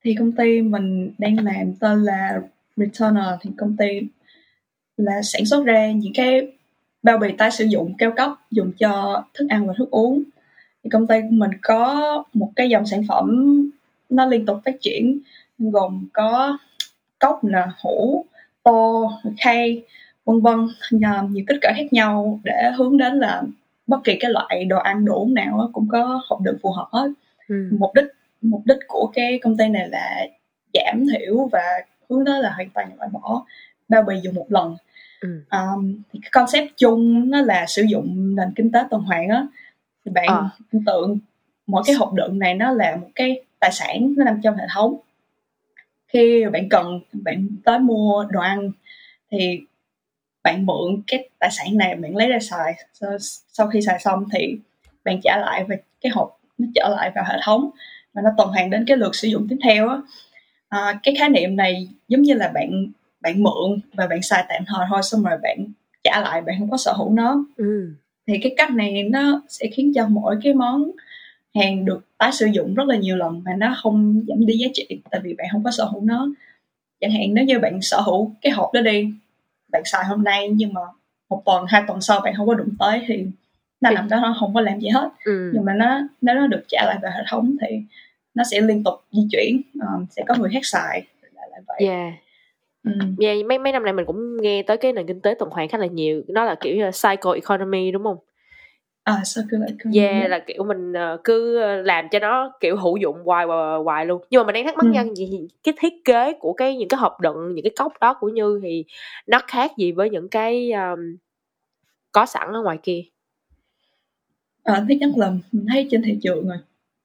thì công ty mình đang làm tên là Returner thì công ty là sản xuất ra những cái bao bì tái sử dụng cao cấp dùng cho thức ăn và thức uống thì công ty của mình có một cái dòng sản phẩm nó liên tục phát triển gồm có cốc nè hũ tô khay vân vân nhiều kích cỡ khác nhau để hướng đến là bất kỳ cái loại đồ ăn đồ uống nào cũng có hộp đựng phù hợp hết ừ. mục đích mục đích của cái công ty này là giảm thiểu và hướng tới là hoàn toàn loại bỏ bao bì dùng một lần ừ. um, thì cái concept chung nó là sử dụng nền kinh tế tuần hoàn á thì bạn à. tưởng tượng mỗi cái hộp đựng này nó là một cái tài sản nó nằm trong hệ thống khi bạn cần bạn tới mua đồ ăn thì bạn mượn cái tài sản này bạn lấy ra xài sau, sau khi xài xong thì bạn trả lại và cái hộp nó trở lại vào hệ thống và nó tuần hoàn đến cái lượt sử dụng tiếp theo á à, cái khái niệm này giống như là bạn bạn mượn và bạn xài tạm thời thôi xong rồi bạn trả lại bạn không có sở hữu nó ừ. thì cái cách này nó sẽ khiến cho mỗi cái món hàng được tái sử dụng rất là nhiều lần mà nó không giảm đi giá trị tại vì bạn không có sở hữu nó chẳng hạn nếu như bạn sở hữu cái hộp đó đi bạn xài hôm nay nhưng mà một tuần hai tuần sau bạn không có đụng tới thì nó nằm đó nó không có làm gì hết ừ. nhưng mà nó nếu nó được trả lại vào hệ thống thì nó sẽ liên tục di chuyển um, sẽ có người khác xài lại lại vậy. Yeah. Ừ. Yeah, mấy mấy năm nay mình cũng nghe tới cái nền kinh tế tuần hoàn khá là nhiều. Nó là kiểu cycle economy đúng không? À cycle economy. Yeah là kiểu mình uh, cứ làm cho nó kiểu hữu dụng hoài hoài, hoài luôn. Nhưng mà mình đang thắc mắc ừ. nha gì cái thiết kế của cái những cái hộp đựng những cái cốc đó của như thì nó khác gì với những cái um, có sẵn ở ngoài kia? À, thứ nhất là mình thấy trên thị trường rồi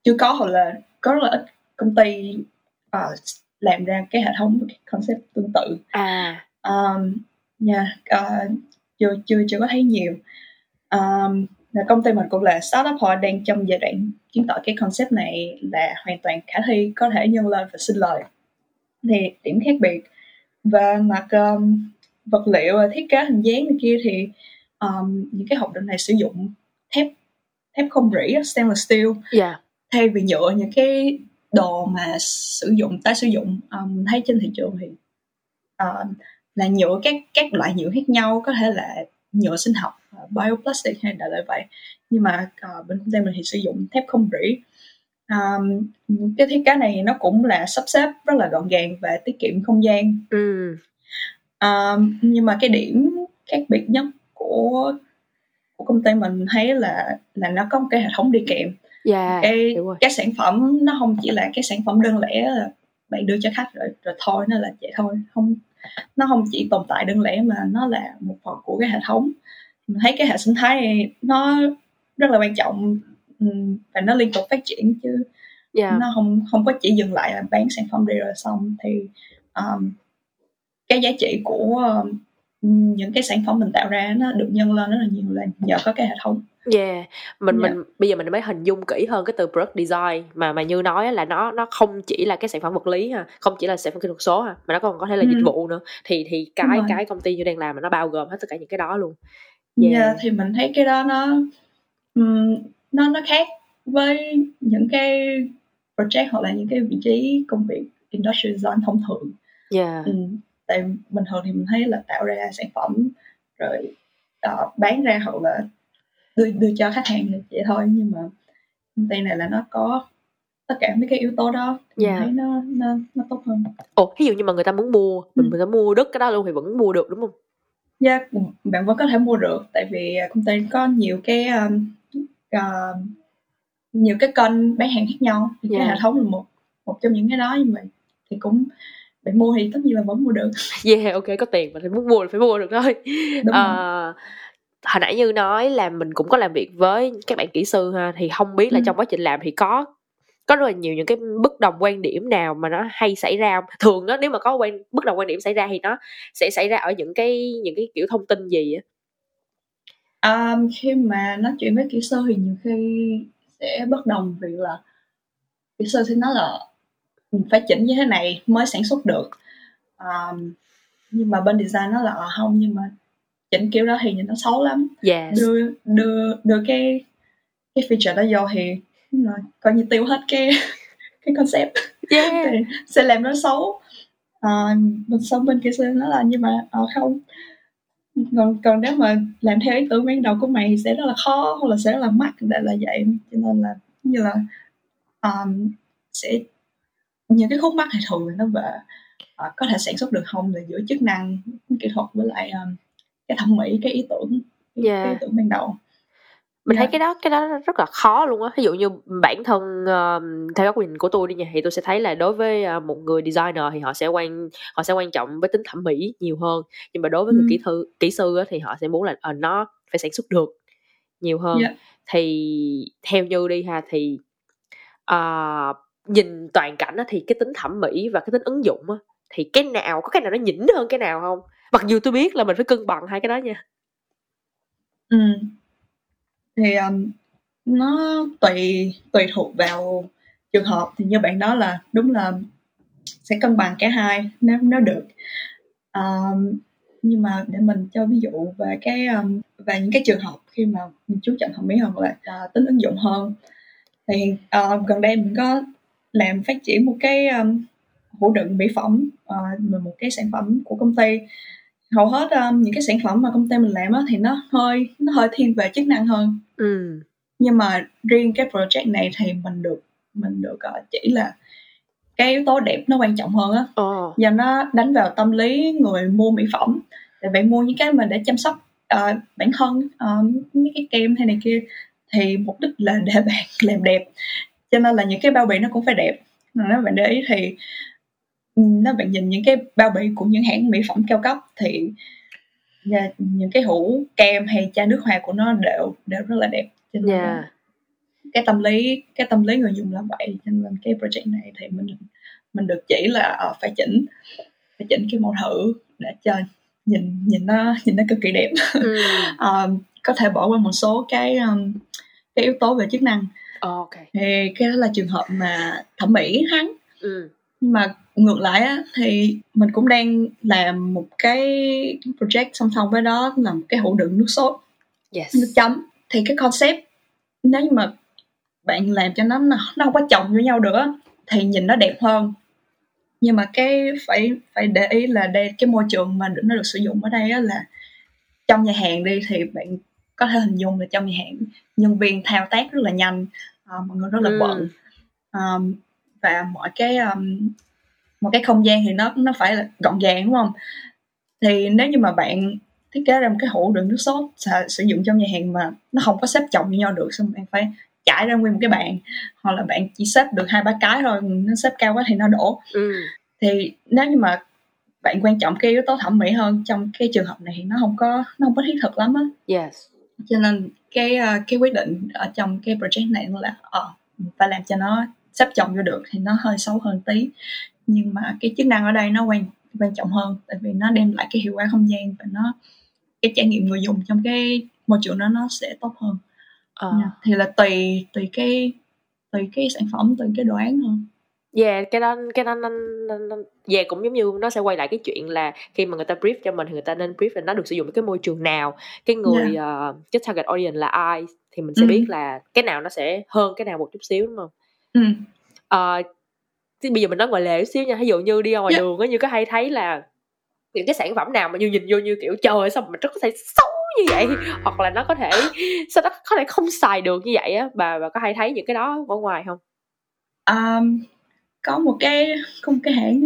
chưa có hoặc là có rất là ít công ty uh, làm ra cái hệ thống cái concept tương tự. À. Um, yeah, uh, chưa chưa chưa có thấy nhiều. Um, công ty mình cũng là startup họ đang trong giai đoạn chứng tỏ cái concept này là hoàn toàn khả thi có thể nhân lên và sinh lời. Thì điểm khác biệt và mặt um, vật liệu thiết kế hình dáng này kia thì um, những cái hộp đựng này sử dụng thép thép không rỉ stainless steel. Yeah. Thay vì nhựa những cái đồ mà sử dụng tái sử dụng um, thấy trên thị trường thì uh, là nhựa các các loại nhựa khác nhau có thể là nhựa sinh học uh, bioplastic hay đại loại vậy. Nhưng mà uh, bên công ty mình thì sử dụng thép không rỉ. Um, cái thiết kế này nó cũng là sắp xếp rất là gọn gàng và tiết kiệm không gian. Ừ. um, nhưng mà cái điểm khác biệt nhất của của công ty mình thấy là là nó có một cái hệ thống đi kèm yeah, cái cái sản phẩm nó không chỉ là cái sản phẩm đơn lẻ là bạn đưa cho khách rồi rồi thôi nó là vậy thôi. Không nó không chỉ tồn tại đơn lẻ mà nó là một phần của cái hệ thống. Mình thấy cái hệ sinh thái này nó rất là quan trọng và nó liên tục phát triển chứ yeah. nó không không có chỉ dừng lại là bán sản phẩm đi rồi xong thì um, cái giá trị của um, những cái sản phẩm mình tạo ra nó được nhân lên rất là nhiều là nhờ có cái hệ thống Yeah, mình yeah. mình bây giờ mình mới hình dung kỹ hơn cái từ product design mà mà như nói là nó nó không chỉ là cái sản phẩm vật lý ha, không chỉ là sản phẩm kỹ thuật số ha, mà nó còn có thể là ừ. dịch vụ nữa. Thì thì cái cái công ty như đang làm mà nó bao gồm hết tất cả những cái đó luôn. Yeah, yeah thì mình thấy cái đó nó um, nó nó khác với những cái project hoặc là những cái vị trí công việc industrial design thông thường. Yeah. Ừ, tại bình thường thì mình thấy là tạo ra sản phẩm rồi uh, bán ra hoặc là đưa đưa cho khách hàng vậy thôi. Nhưng mà công ty này là nó có tất cả mấy cái yếu tố đó thì yeah. thấy nó nó nó tốt hơn. Ồ ví dụ như mà người ta muốn mua mình ừ. người ta mua đất cái đó luôn thì vẫn mua được đúng không? Dạ yeah, bạn vẫn có thể mua được tại vì công ty có nhiều cái uh, nhiều cái kênh bán hàng khác nhau. Thì yeah. cái hệ thống là một một trong những cái đó nhưng mà thì cũng bạn mua thì tất nhiên là vẫn mua được. Yeah ok có tiền mà thì muốn mua là phải mua được thôi. Đúng uh, hồi nãy như nói là mình cũng có làm việc với các bạn kỹ sư ha thì không biết là ừ. trong quá trình làm thì có có rất là nhiều những cái bất đồng quan điểm nào mà nó hay xảy ra thường đó nếu mà có quan bất đồng quan điểm xảy ra thì nó sẽ xảy ra ở những cái những cái kiểu thông tin gì á? Um, khi mà nói chuyện với kỹ sư thì nhiều khi sẽ bất đồng vì là kỹ sư thì nói là mình phải chỉnh như thế này mới sản xuất được. Um, nhưng mà bên design nó là ờ, không nhưng mà chỉnh kiểu đó thì nhìn nó xấu lắm. Yes. đưa đưa đưa cái cái feature đó vô thì rồi, coi như tiêu hết cái cái concept. Yeah. thì sẽ làm nó xấu. À, bên sau bên kia sẽ nói là nhưng mà à, không. Còn còn nếu mà làm theo ý tưởng ban đầu của mày thì sẽ rất là khó hoặc là sẽ rất là mắc. Để là vậy. Cho nên là như là um, sẽ những cái khúc mắc thì thường là nó về uh, có thể sản xuất được không là giữa chức năng kỹ thuật với lại um, cái thẩm mỹ cái ý tưởng yeah. cái ý tưởng ban đầu mình yeah. thấy cái đó cái đó rất là khó luôn á ví dụ như bản thân uh, theo góc nhìn của tôi đi nha thì tôi sẽ thấy là đối với uh, một người designer thì họ sẽ quan họ sẽ quan trọng với tính thẩm mỹ nhiều hơn nhưng mà đối với ừ. người kỹ thư kỹ sư á, thì họ sẽ muốn là uh, nó phải sản xuất được nhiều hơn yeah. thì theo như đi ha thì uh, nhìn toàn cảnh á, thì cái tính thẩm mỹ và cái tính ứng dụng á, thì cái nào có cái nào nó nhỉnh hơn cái nào không mặc dù tôi biết là mình phải cân bằng hai cái đó nha. Ừ. Thì um, nó tùy tùy thuộc vào trường hợp. Thì như bạn nói là đúng là sẽ cân bằng cả hai nếu nếu được. Um, nhưng mà để mình cho ví dụ về cái um, về những cái trường hợp khi mà mình chú trọng thẩm mỹ hơn là uh, tính ứng dụng hơn. Thì uh, gần đây mình có làm phát triển một cái um, hũ đựng mỹ phẩm uh, một cái sản phẩm của công ty hầu hết um, những cái sản phẩm mà công ty mình làm á, thì nó hơi nó hơi thiên về chức năng hơn. Ừ. nhưng mà riêng cái project này thì mình được mình được uh, chỉ là cái yếu tố đẹp nó quan trọng hơn á. Oh. và nó đánh vào tâm lý người mua mỹ phẩm. Tại bạn mua những cái mà để chăm sóc uh, bản thân uh, mấy cái kem hay này kia thì mục đích là để bạn làm đẹp. Cho nên là những cái bao bì nó cũng phải đẹp. Nếu bạn để ý thì nếu bạn nhìn những cái bao bì của những hãng mỹ phẩm cao cấp thì những cái hũ kem hay chai nước hoa của nó đều đều rất là đẹp cho nên yeah. cái tâm lý cái tâm lý người dùng là vậy cho nên cái project này thì mình mình được chỉ là uh, phải chỉnh phải chỉnh cái mẫu thử để cho nhìn nhìn nó nhìn nó cực kỳ đẹp ừ. um, có thể bỏ qua một số cái um, cái yếu tố về chức năng okay. thì cái đó là trường hợp mà thẩm mỹ hắn ừ. nhưng mà ngược lại á thì mình cũng đang làm một cái project song song với đó là một cái hũ đựng nước sốt yes. nước chấm thì cái concept nếu như mà bạn làm cho nó nó không có chồng với nhau được thì nhìn nó đẹp hơn nhưng mà cái phải phải để ý là đây cái môi trường mà nó được sử dụng ở đây á là trong nhà hàng đi thì bạn có thể hình dung là trong nhà hàng nhân viên thao tác rất là nhanh uh, mọi người rất là Ừ. bận um, và mọi cái um, một cái không gian thì nó nó phải là gọn gàng đúng không? Thì nếu như mà bạn thiết kế ra một cái hũ đựng nước sốt sử, dụng trong nhà hàng mà nó không có xếp chồng với nhau được xong bạn phải trải ra nguyên một cái bàn hoặc là bạn chỉ xếp được hai ba cái thôi nó xếp cao quá thì nó đổ. Ừ. Thì nếu như mà bạn quan trọng cái yếu tố thẩm mỹ hơn trong cái trường hợp này thì nó không có nó không có thiết thực lắm á. Yes. Cho nên cái ờ, cái quyết định ở trong cái project này là ờ phải làm cho nó sắp chồng vô được thì nó hơi xấu hơn tí nhưng mà cái chức năng ở đây nó quan quan trọng hơn tại vì nó đem lại cái hiệu quả không gian và nó cái trải nghiệm người dùng trong cái môi trường đó nó sẽ tốt hơn. Nha. thì là tùy tùy cái tùy cái sản phẩm tùy cái đồ án hơn Yeah, cái đó cái đó nó, nó, nó yeah, cũng giống như nó sẽ quay lại cái chuyện là khi mà người ta brief cho mình thì người ta nên brief là nó được sử dụng cái môi trường nào cái người uh, cái target audience là ai thì mình sẽ Ừ. biết là cái nào nó sẽ hơn cái nào một chút xíu đúng không? ừ. Ờ, thì bây giờ mình nói ngoài lề xíu nha, ví dụ như đi ngoài Yeah. đường á như có hay thấy là những cái sản phẩm nào mà như nhìn vô như kiểu trời ơi, sao mà nó có thể xấu như vậy hoặc là nó có thể sao nó có thể không xài được như vậy á bà bà có hay thấy những cái đó ở ngoài không? um, có một cái một cái hãng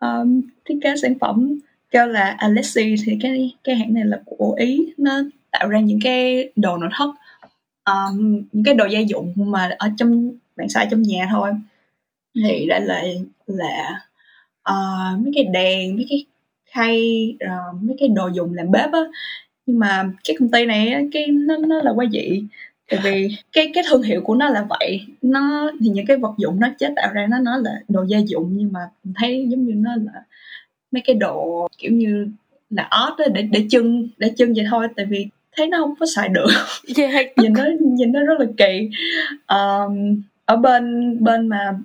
um, thiết kế sản phẩm kêu là Alessi thì cái cái hãng này là của Ý nó tạo ra những cái đồ nội thất um, những cái đồ gia dụng mà ở trong bạn xài trong nhà thôi thì đây là là uh, mấy cái đèn mấy cái khay rồi mấy cái đồ dùng làm bếp á. Nhưng mà cái công ty này á, cái nó nó là quá dị. Tại vì cái cái thương hiệu của nó là vậy. Nó thì những cái vật dụng nó chế tạo ra nó nói là đồ gia dụng nhưng mà mình thấy giống như nó là mấy cái đồ kiểu như là á, để để trưng để trưng vậy thôi. Tại vì thấy nó không có xài được. Yeah, nhìn nó nhìn nó rất là kỳ. Um, ở bên bên mà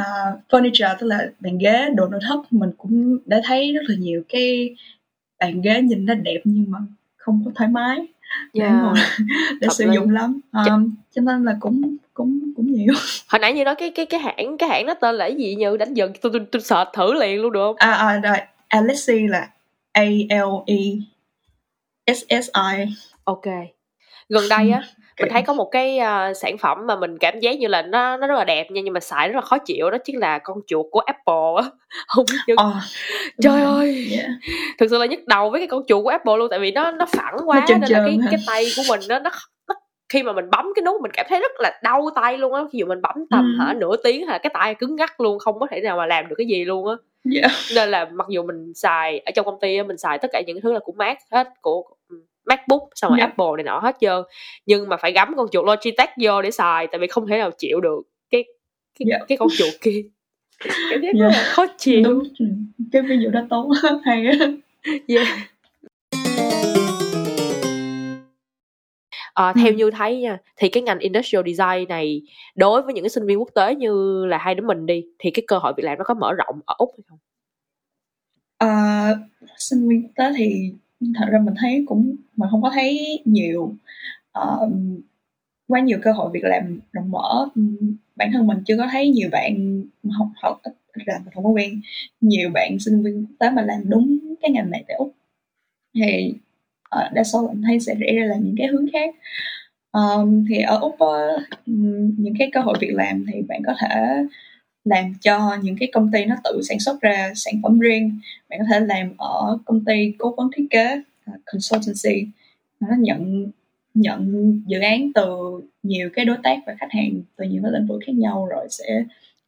uh, furniture tức là bàn ghế đồ nội thất mình cũng đã thấy rất là nhiều cái bàn ghế nhìn nó đẹp nhưng mà không có thoải mái để Yeah. ngồi để sử dụng lắm. Um, cho nên là cũng cũng cũng nhiều. Hồi nãy như nói cái cái cái hãng cái hãng nó tên là gì như đánh dần tôi tôi tôi sợ thử liền luôn được không? À, à rồi. Alexi là A L E S S I. Ok. Gần đây á mình thấy có một cái ờ, sản phẩm mà mình cảm giác như là nó nó rất là đẹp nha nhưng mà xài rất là khó chịu đó chính là con chuột của Apple á không biết nhưng Ờ, trời ơi yeah. thực sự là nhức đầu với cái con chuột của Apple luôn tại vì nó nó phẳng quá trơn nên là cái hả? cái tay của mình nó nó nó khi mà mình bấm cái nút mình cảm thấy rất là đau tay luôn á ví dụ mình bấm tầm Ừ. hả nửa tiếng hả cái tay cứng ngắc luôn không có thể nào mà làm được cái gì luôn á Yeah. nên là mặc dù mình xài ở trong công ty mình xài tất cả những thứ là của Mac hết của MacBook xong rồi Dạ. Apple này nọ hết trơn nhưng mà phải gắm con chuột Logitech vô để xài tại vì không thể nào chịu được cái cái, Dạ. cái con chuột kia cảm giác Dạ. rất là khó chịu đúng cái ví dụ đó tốt hay á yeah. Ờ, theo Ừ. như thấy nha thì cái ngành industrial design này đối với những cái sinh viên quốc tế như là hai đứa mình đi thì cái cơ hội việc làm nó có mở rộng ở úc hay không Ờ, sinh viên quốc tế thì thật ra mình thấy cũng mình không có thấy nhiều uh, quá nhiều cơ hội việc làm rộng mở. Bản thân mình chưa có thấy nhiều bạn học học ít ít mình không có quen. Nhiều bạn sinh viên quốc tế mà làm đúng cái ngành này tại úc. Thì uh, đa số mình thấy sẽ rẽ ra là những cái hướng khác. Um, thì ở úc uh, những cái cơ hội việc làm thì bạn có thể làm cho những cái công ty nó tự sản xuất ra sản phẩm riêng. Bạn có thể làm ở công ty cố vấn thiết kế uh, consultancy. Nó nhận nhận dự án từ nhiều cái đối tác và khách hàng từ nhiều cái lĩnh vực khác nhau rồi sẽ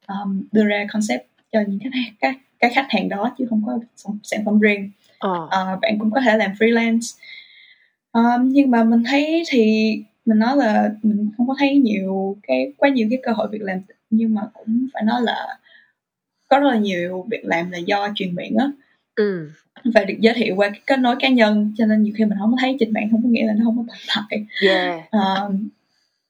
um, đưa ra concept cho những khách hàng các cái khách hàng đó chứ không có sản, phẩm riêng. Ờ. Ờ, bạn cũng có thể làm freelance. Ờm, nhưng mà mình thấy thì mình nói là mình không có thấy nhiều cái quá nhiều cái cơ hội việc làm nhưng mà cũng phải nói là có rất là nhiều việc làm là do truyền miệng á. Ừ. Và được giới thiệu qua cái kết nối cá nhân cho nên nhiều khi mình không có thấy trên mạng không có nghĩa là nó không có tồn tại. Yeah. Ờ,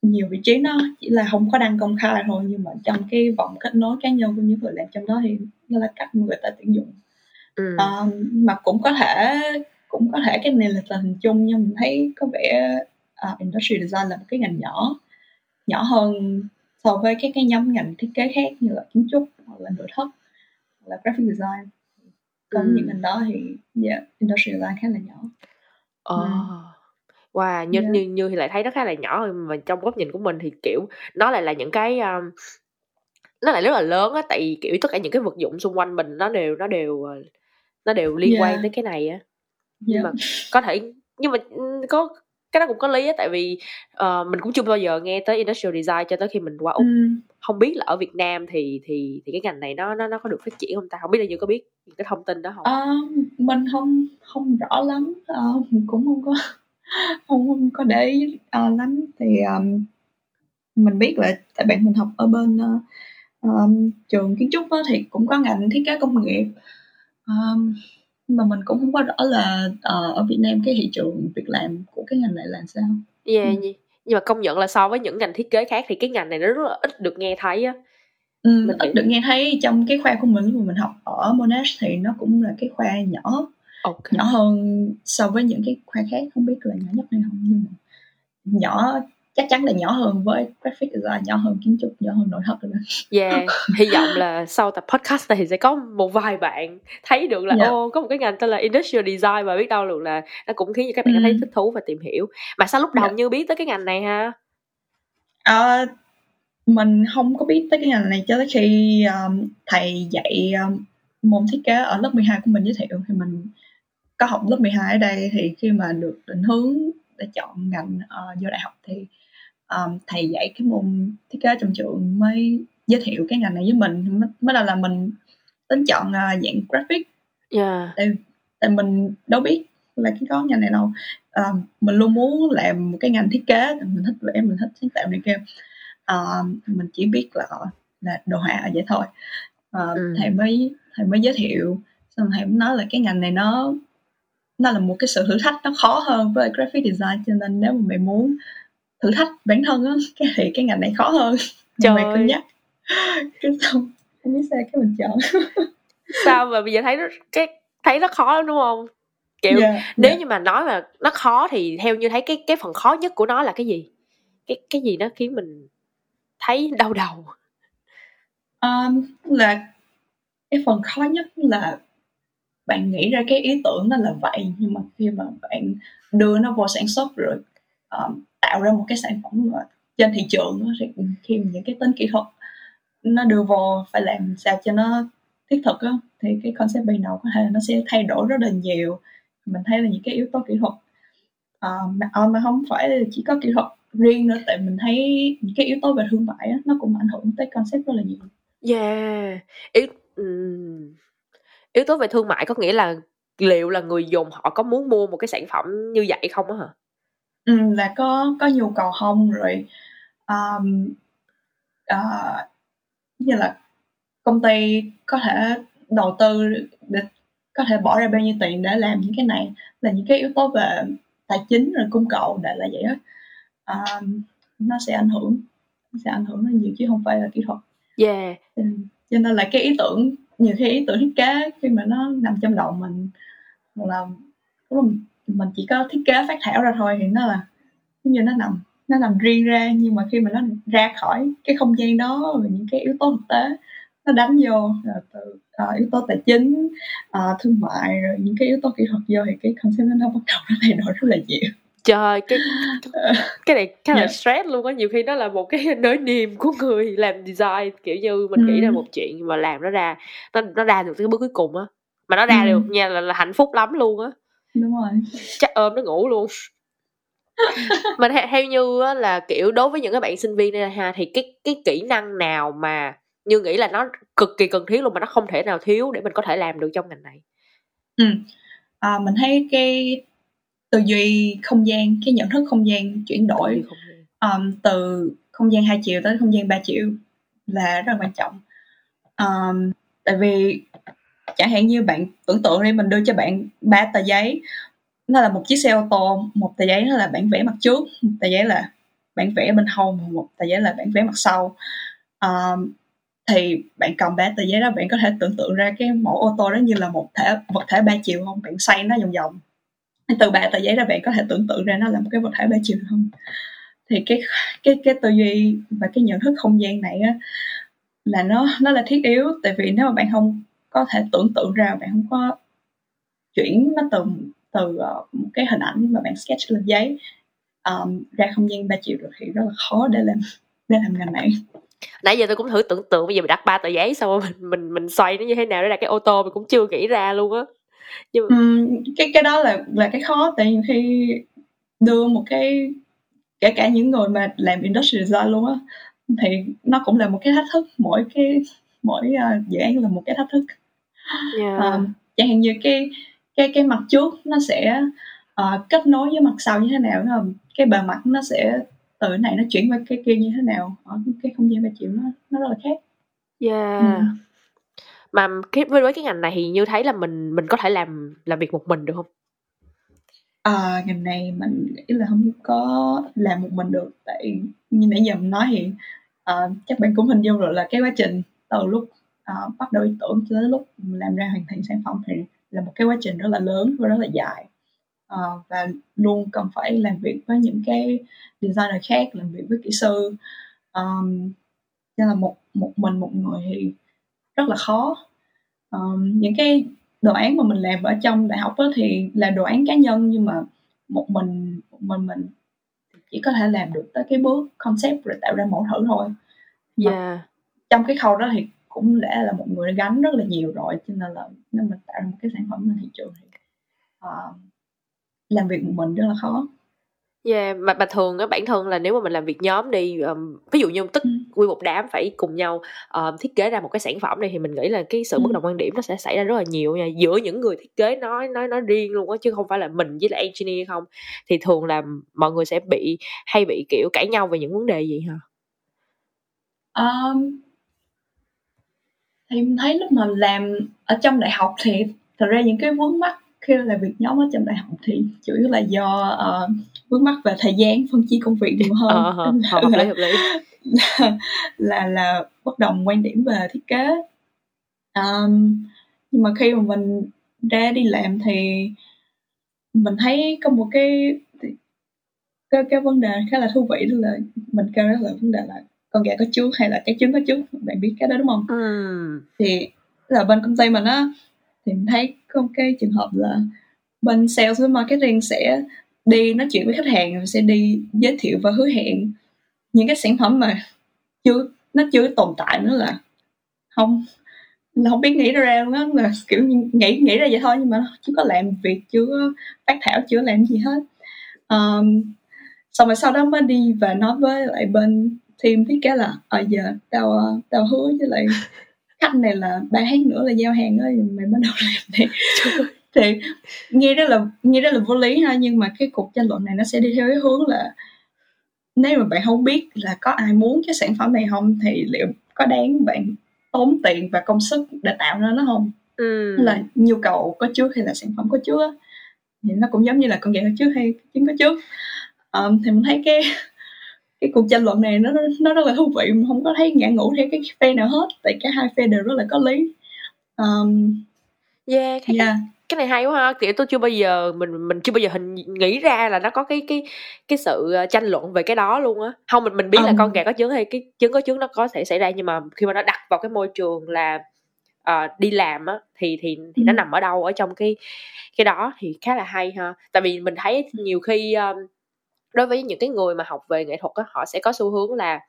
nhiều vị trí nó chỉ là không có đăng công khai thôi nhưng mà trong cái vòng kết nối cá nhân của những người làm trong đó thì nó là cách mà người ta tuyển dụng. Ừ. Ờ, mà cũng có thể cũng có thể cái này là tình hình chung nhưng mình thấy có vẻ uh, industrial design là một cái ngành nhỏ nhỏ hơn so với các cái nhóm ngành thiết kế khác như là kiến trúc hoặc là nội thất hoặc là graphic design còn Ừ. những ngành đó thì yeah, industrial design khá là nhỏ Ờ. Wow, như Yeah. như như thì lại thấy nó khá là nhỏ mà trong góc nhìn của mình thì kiểu nó lại là những cái um, nó lại rất là lớn á tại vì kiểu tất cả những cái vật dụng xung quanh mình nó đều nó đều ờ, nó đều liên quan Yeah. tới cái này á nhưng Yeah. mà có thể nhưng mà ừ, có cái đó cũng có lý á tại vì ờ, mình cũng chưa bao giờ nghe tới industrial design cho tới khi mình qua úc. Ừm. không biết là ở Việt Nam thì thì thì cái ngành này nó nó nó có được phát triển không ta? Không biết là như có biết cái thông tin đó không? Ờ, mình không không rõ lắm. Ờ, mình cũng không có không, không có để ý ờ, lắm. Thì um, mình biết là tại bạn mình học ở bên ờ, um, trường kiến trúc đó, thì cũng có ngành thiết kế công nghiệp. Um, mà mình cũng không có rõ là ờ, ở Việt Nam cái thị trường việc làm của cái ngành này là sao. Yeah, Ừ. nhưng mà công nhận là so với những ngành thiết kế khác thì cái ngành này nó rất là ít được nghe thấy á. Ừ, Mình ít được nghe thấy trong cái khoa của mình. Mà mình học ở Monash thì nó cũng là cái khoa nhỏ ok. nhỏ hơn so với những cái khoa khác. Không biết là nhỏ nhất hay không nhưng mà nhỏ chắc chắn là nhỏ hơn với graphic design nhỏ hơn kiến trúc nhỏ hơn nội thất rồi đó. Yeah, hy vọng là sau tập podcast này thì sẽ có một vài bạn thấy được là Dạ. ô có một cái ngành tên là industrial design và biết đâu được là nó cũng khiến cho các bạn cảm thấy Ừ. thích thú và tìm hiểu. Mà sao lúc đầu Dạ. như biết tới cái ngành này ha? Ờ, mình không có biết tới cái ngành này cho tới khi um, thầy dạy um, môn thiết kế ở lớp 12 của mình giới thiệu thì mình có học lớp 12 ở đây thì khi mà được định hướng để chọn ngành ờ, vô đại học thì um, thầy dạy cái môn thiết kế trong trường mới giới thiệu cái ngành này với mình. Mới, mới đầu là mình tính chọn ờ, dạng graphic. Yeah. tại mình đâu biết là cái có ngành này đâu. Ờ, mình luôn muốn làm một cái ngành thiết kế mình thích vẽ mình thích sáng tạo này kia. Ờ, mình chỉ biết là là đồ họa vậy thôi. Ờ, Ừ. thầy mới thầy mới giới thiệu xong thầy mới nói là cái ngành này nó nó là một cái sự thử thách nó khó hơn với graphic design cho nên nếu mà mày muốn thử thách bản thân á cái thì cái ngành này khó hơn Trời ơi. cân nhắc cái xong không biết sao cái mình chọn Sao mà bây giờ thấy nó cái thấy nó khó lắm đúng không? Kiểu Yeah, nếu yeah. như mà nói mà nó khó thì theo như thấy cái cái phần khó nhất của nó là cái gì? Cái cái gì nó khiến mình thấy đau đầu? Um, là cái phần khó nhất là bạn nghĩ ra cái ý tưởng nó là vậy nhưng mà khi mà bạn đưa nó vô sản xuất rồi um, tạo ra một cái sản phẩm trên thị trường thì khi mà những cái tính kỹ thuật nó đưa vô phải làm sao cho nó thiết thực đó, thì cái concept ban đầu có thể là nó sẽ thay đổi rất là nhiều mình thấy là những cái yếu tố kỹ thuật à, mà, à, mà không phải chỉ có kỹ thuật riêng nữa tại mình thấy những cái yếu tố về thương mại đó, nó cũng ảnh hưởng tới concept rất là nhiều Yeah. Yếu yếu tố về thương mại có nghĩa là liệu là người dùng họ có muốn mua một cái sản phẩm như vậy không á hả? Ừ, là có có nhu cầu không? Rồi um, uh, như là công ty có thể đầu tư để có thể bỏ ra bao nhiêu tiền để làm những cái này là những cái yếu tố về tài chính rồi cung cầu để là vậy đó um, nó sẽ ảnh hưởng nó sẽ ảnh hưởng rất nhiều chứ không phải là kỹ thuật. Yeah. Ừ, cho nên là cái ý tưởng nhiều khi ý tưởng thiết kế khi mà nó nằm trong đầu mình là lúc mình chỉ có thiết kế phát thảo ra thôi thì nó là giống như nó nằm nó nằm riêng ra nhưng mà khi mà nó ra khỏi cái không gian đó và những cái yếu tố thực tế nó đánh vô từ ờ, yếu tố tài chính ờ, thương mại rồi những cái yếu tố kỹ thuật vô thì cái concept nó, nó bắt đầu nó thay đổi rất là nhiều Trời cái cái này khá là Yeah. stress luôn á, nhiều khi nó là một cái nỗi niềm của người làm design kiểu như mình nghĩ ra Ừ. một chuyện mà làm nó ra nó nó ra được tới cái bước cuối cùng á. Mà nó ra Ừ. được nha là, là hạnh phúc lắm luôn á. Đúng rồi chắc ôm nó ngủ luôn mình theo, theo như là kiểu đối với những cái bạn sinh viên này ha thì cái cái kỹ năng nào mà như nghĩ là nó cực kỳ cần thiết luôn mà nó không thể nào thiếu để mình có thể làm được trong ngành này Ừ. À, mình thấy cái tư duy không gian cái nhận thức không gian chuyển đổi Không gian. um, từ không gian hai chiều tới không gian ba chiều là rất là quan trọng um, tại vì chẳng hạn như bạn tưởng tượng đi mình đưa cho bạn ba tờ giấy. Nó là một chiếc xe ô tô một tờ giấy nó là bản vẽ mặt trước một tờ giấy là bản vẽ bên hông một tờ giấy là bản vẽ mặt sau. Um, thì bạn cầm ba tờ giấy đó bạn có thể tưởng tượng ra cái mẫu ô tô đó như là một thể vật thể ba chiều không? Bạn xoay nó vòng vòng. Từ ba tờ giấy đó bạn có thể tưởng tượng ra nó là một cái vật thể ba chiều không? Thì cái cái cái tư duy và cái nhận thức không gian này á là nó nó là thiết yếu. Tại vì nếu mà bạn không có thể tưởng tượng ra bạn không có chuyển nó từ từ uh, một cái hình ảnh mà bạn sketch lên giấy um, ra không gian 3 triệu được thì rất là khó để làm để làm ngành này. Nãy giờ tôi cũng thử tưởng tượng bây giờ mình đặt ba tờ giấy xong rồi mình mình mình xoay nó như thế nào để đặt cái ô tô mình cũng chưa nghĩ ra luôn á. Nhưng mà... um, cái cái đó là là cái khó tại vì khi đưa một cái kể cả những người mà làm industry design luôn á thì nó cũng là một cái thách thức mỗi cái mỗi uh, dự án là một cái thách thức. Yeah. um, chẳng hạn như cái cái cái mặt trước nó sẽ uh, kết nối với mặt sau như thế nào không? Cái bề mặt nó sẽ từ cái này nó chuyển qua cái kia như thế nào ở cái không gian ba triệu nó nó rất là khác. Yeah. Ừ. mà cái với với cái ngành này thì như thấy là mình mình có thể làm làm việc một mình được không? À, ngành này mình nghĩ là không có làm một mình được tại như nãy giờ mình nói thì uh, chắc bạn cũng hình dung rồi là cái quá trình từ lúc uh, bắt đầu ý tưởng cho lúc làm ra hoàn thành sản phẩm thì là một cái quá trình rất là lớn và rất là dài. Uh, và luôn cần phải làm việc với những cái designer khác làm việc với kỹ sư. Um, nên là một một mình một người thì rất là khó. Um, những cái đồ án mà mình làm ở trong đại học đó thì là đồ án cá nhân nhưng mà một mình một mình mình chỉ có thể làm được tới cái bước concept rồi tạo ra mẫu thử thôi. Yeah trong cái khâu đó thì cũng đã là một người gánh rất là nhiều rồi cho nên là nếu mình tạo ra một cái sản phẩm lên thị trường thì uh, làm việc một mình rất là khó Yeah, mà mà thường á bản thân là nếu mà mình làm việc nhóm đi um, ví dụ như tức ừ. nguyên một đám phải cùng nhau um, thiết kế ra một cái sản phẩm này thì mình nghĩ là cái sự ừ. bất đồng quan điểm nó sẽ xảy ra rất là nhiều nha giữa những người thiết kế nói nói nói riêng luôn á chứ không phải là mình với lại engineer không thì thường là mọi người sẽ bị hay bị kiểu cãi nhau về những vấn đề gì hả? Um, thì mình thấy lúc mà làm ở trong đại học thì thật ra những cái vướng mắt khi làm việc nhóm ở trong đại học thì chủ yếu là do uh, vướng mắt về thời gian phân chia công việc nhiều hơn. Ờ, hợp, hợp lý hợp lý. Là, là là bất đồng quan điểm về thiết kế. Um, nhưng mà khi mà mình ra đi làm thì mình thấy có một cái cái, cái vấn đề khá là thú vị đó là mình kêu đó là vấn đề là con gà có trước hay là cái trứng có trước bạn biết cái đó đúng không ừ. thì là bên công ty mình á thì mình thấy có một cái trường hợp là bên sales với marketing sẽ đi nói chuyện với khách hàng sẽ đi giới thiệu và hứa hẹn những cái sản phẩm mà chưa nó chưa tồn tại nữa là không là không biết nghĩ ra luôn á là kiểu nghĩ nghĩ ra vậy thôi nhưng mà chưa có làm việc chưa phát thảo chưa làm gì hết um, xong rồi sau đó mới đi và nói với lại bên team thiết kế là ờ, giờ tao tao hứa với lại khách này là ba tháng nữa là giao hàng đó mày bắt đầu làm thì thì nghe rất là nghe rất là vô lý ha nhưng mà cái cuộc tranh luận này nó sẽ đi theo cái hướng là nếu mà bạn không biết là có ai muốn cái sản phẩm này không thì liệu có đáng bạn tốn tiền và công sức để tạo ra nó không? Ừ. là nhu cầu có trước hay là sản phẩm có trước thì nó cũng giống như là con gà có trước hay trứng có trước. Um, thì mình thấy cái cái cuộc tranh luận này nó nó rất là thú vị mình không có thấy ngã ngủ theo cái phe nào hết tại cả hai phe đều rất là có lý. Um, yeah, cái, yeah. cái này hay quá ha. Kiểu tôi chưa bao giờ mình mình chưa bao giờ hình nghĩ ra là nó có cái cái cái sự ờ, tranh luận về cái đó luôn á. Không mình mình biết um, là con gà có trứng hay cái trứng có trứng nó có thể xảy ra nhưng mà khi mà nó đặt vào cái môi trường là uh, đi làm á thì thì thì nó nằm ở đâu ở trong cái cái đó thì khá là hay ha. Tại vì mình thấy nhiều khi um, đối với những cái người mà học về nghệ thuật á họ sẽ có xu hướng là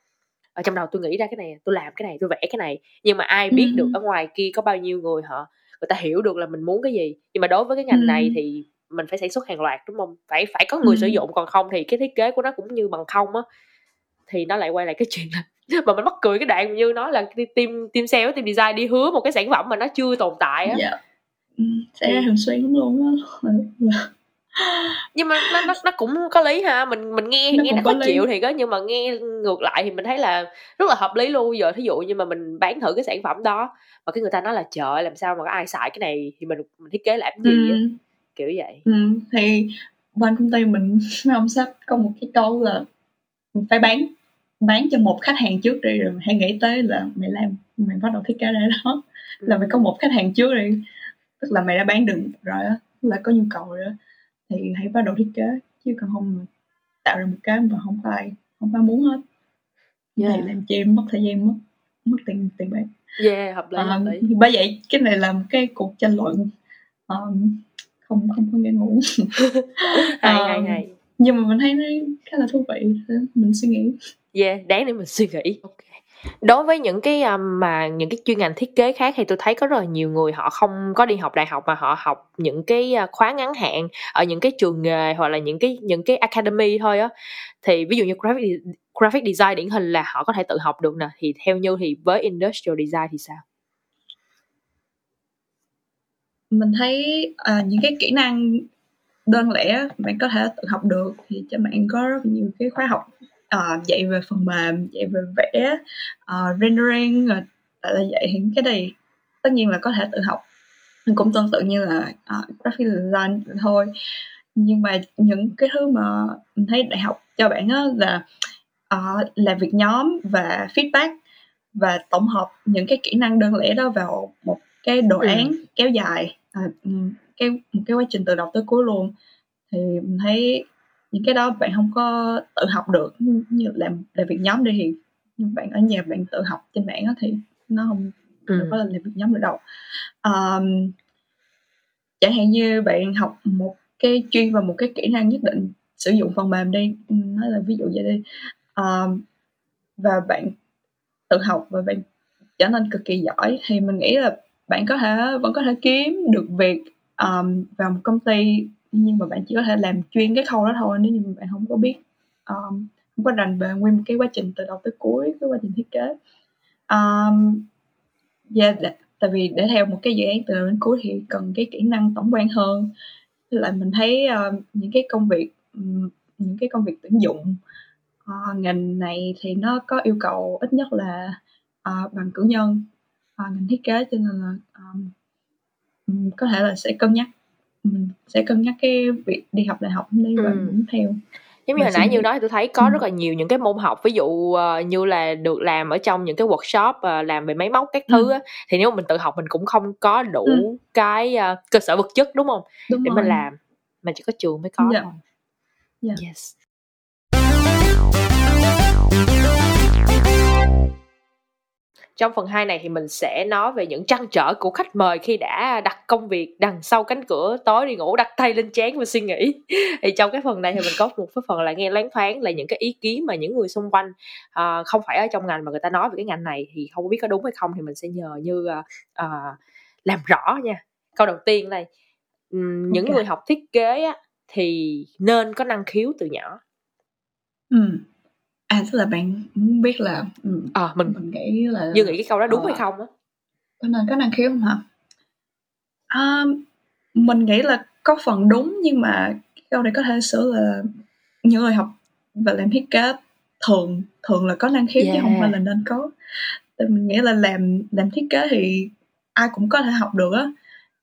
ở trong đầu tôi nghĩ ra cái này tôi làm cái này tôi vẽ cái này. Nhưng mà ai biết được ở ngoài kia có bao nhiêu người họ người ta hiểu được là mình muốn cái gì. Nhưng mà đối với cái ngành này thì mình phải sản xuất hàng loạt đúng không? Phải phải có người sử dụng còn không thì cái thiết kế của nó cũng như bằng không á thì nó lại quay lại cái chuyện là mà mình mắc cười cái đoạn như nói là team team sale team design đi hứa một cái sản phẩm mà nó chưa tồn tại á. Yeah. Dạ. sẽ thường xuyên luôn á nhưng mà nó, nó nó cũng có lý ha mình mình nghe nó nghe nó khó chịu thì có nhưng mà nghe ngược lại thì mình thấy là rất là hợp lý luôn giờ thí dụ như mà mình bán thử cái sản phẩm đó mà cái người ta nói là trời làm sao mà có ai xài cái này thì mình mình thiết kế làm gì ừ. kiểu vậy ừ. thì bên công ty mình ông sách có một cái câu là mình phải bán bán cho một khách hàng trước đi rồi hãy nghĩ tới là mày làm mày bắt đầu thiết kế ra đó ừ. là mày có một khách hàng trước đi tức là mày đã bán được rồi á là có nhu cầu rồi đó thì hãy bắt đầu thiết kế chứ còn không tạo ra một cái mà không ai không ai muốn hết. Yeah. thì làm chi mất thời gian mất mất tiền tiền bạc. Yeah hợp lý, uh, hợp lý. bởi vậy cái này là một cái cuộc tranh luận um, không không có nghe ngủ. Hay um, hay hay. nhưng mà mình thấy nó khá là thú vị mình suy nghĩ. Yeah đáng để mình suy nghĩ. Ok đối với những cái à, mà những cái chuyên ngành thiết kế khác thì tôi thấy có rất là nhiều người họ không có đi học đại học mà họ học những cái à, khóa ngắn hạn ở những cái trường nghề hoặc là những cái những cái academy thôi á. Thì ví dụ như graphic graphic design điển hình là họ có thể tự học được nè. Thì theo như thì với industrial design thì sao? Mình thấy à, những cái kỹ năng đơn lẻ bạn có thể tự học được thì cho bạn có rất nhiều cái khóa học uh, dạy về phần mềm dạy về vẽ uh, rendering rồi là dạy thì cái này tất nhiên là có thể tự học cũng tương tự như là uh, graphic design thôi nhưng mà những cái thứ mà mình thấy đại học cho bạn á là uh, làm việc nhóm và feedback và tổng hợp những cái kỹ năng đơn lẻ đó vào một cái đồ ừ. án ừ. kéo dài uh, cái một cái quá trình từ đầu tới cuối luôn thì mình thấy những cái đó bạn không có tự học được. Như làm làm việc nhóm đi thì nhưng bạn ở nhà bạn tự học trên mạng thì nó không ừ. có là làm việc nhóm được đâu. Um, chẳng hạn như bạn học một cái chuyên vào một cái kỹ năng nhất định sử dụng phần mềm đi nói là ví dụ vậy đi. Um, và bạn tự học và bạn trở nên cực kỳ giỏi thì mình nghĩ là bạn có thể vẫn có thể kiếm được việc um, vào một công ty nhưng mà bạn chỉ có thể làm chuyên cái khâu đó thôi nếu như bạn không có biết um, không có rành về nguyên một cái quá trình từ đầu tới cuối cái quá trình thiết kế. Um, yeah, tại vì để theo một cái dự án từ đầu đến cuối thì cần cái kỹ năng tổng quan hơn. Lại mình thấy uh, những cái công việc um, những cái công việc tuyển dụng uh, ngành này thì nó có yêu cầu ít nhất là uh, bằng cử nhân uh, ngành thiết kế cho nên là um, có thể là sẽ cân nhắc mình sẽ cân nhắc cái việc đi học đại học đi và ừ. muốn theo giống như hồi nãy như đó thì tôi thấy có ừ. rất là nhiều những cái môn học ví dụ uh, như là được làm ở trong những cái workshop uh, làm về máy móc các thứ ừ. á, thì nếu mà mình tự học mình cũng không có đủ ừ. cái uh, cơ sở vật chất đúng không đúng để rồi. mình làm mà chỉ có trường mới có yeah. thôi yeah. yes Trong phần 2 này thì mình sẽ nói về những trăn trở của khách mời khi đã đặt công việc đằng sau cánh cửa tối đi ngủ đặt tay lên chán và suy nghĩ. Thì trong cái phần này thì mình có một cái phần là nghe loáng thoáng là những cái ý kiến mà những người xung quanh uh, không phải ở trong ngành mà người ta nói về cái ngành này thì không biết có đúng hay không thì mình sẽ nhờ như uh, uh, làm rõ nha. Câu đầu tiên đây, um, những okay. người học thiết kế á, thì nên có năng khiếu từ nhỏ. Ừ À, tức là bạn muốn biết là ừm, Ờ, mình mình nghĩ là Như nghĩ cái câu đó đúng hay ờ. không á? có nên có năng khiếu hông hả? À, mình nghĩ là có phần đúng nhưng mà câu này có thể sửa là những người học và làm thiết kế thường thường là có năng khiếu chứ không phải là nên có. Tại mình nghĩ là làm làm thiết kế thì ai cũng có thể học được á,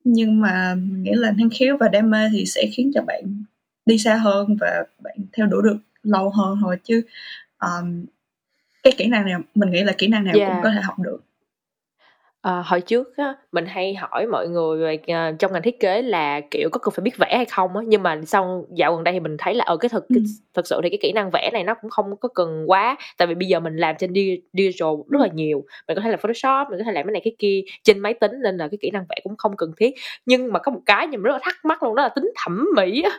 nhưng mà mình nghĩ là năng khiếu và đam mê thì sẽ khiến cho bạn đi xa hơn và bạn theo đuổi được lâu hơn thôi chứ um, cái kỹ năng nào mình nghĩ là kỹ năng nào yeah. cũng có thể học được. À, hồi trước á, mình hay hỏi mọi người về uh, trong ngành thiết kế là kiểu có cần phải biết vẽ hay không á. Nhưng mà sau dạo gần đây thì mình thấy là ở ờ, cái thực ừ. thực sự thì cái kỹ năng vẽ này nó cũng không có cần quá. Tại vì bây giờ mình làm trên digital rất là nhiều. Mình có thể làm photoshop mình có thể làm cái này cái kia trên máy tính nên là cái kỹ năng vẽ cũng không cần thiết. Nhưng mà có một cái mà rất là thắc mắc luôn đó là tính thẩm mỹ á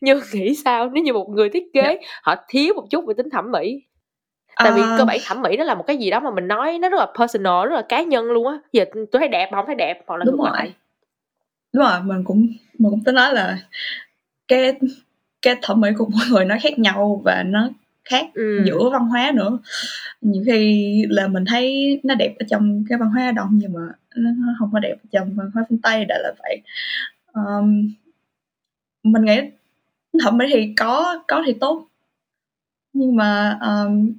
nhưng nghĩ sao nếu như một người thiết kế yeah. Dạ. họ thiếu một chút về tính thẩm mỹ tại vì cơ bản thẩm mỹ nó là một cái gì đó mà mình nói nó rất là personal rất là cá nhân luôn á giờ tôi thấy đẹp mà không thấy đẹp hoặc là đúng rồi lại. đúng rồi mình cũng mình cũng tính nói là cái cái thẩm mỹ của mỗi người nó khác nhau và nó khác ừ. giữa văn hóa nữa nhiều khi là mình thấy nó đẹp ở trong cái văn hóa đông nhưng mà nó không có đẹp ở trong văn hóa phương tây đã là vậy um, mình nghĩ thẩm mỹ thì có có thì tốt nhưng mà um,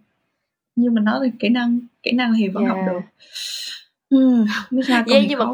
như mình nói thì kỹ năng kỹ năng thì vẫn yeah. học được Ừ, yeah, nhưng mà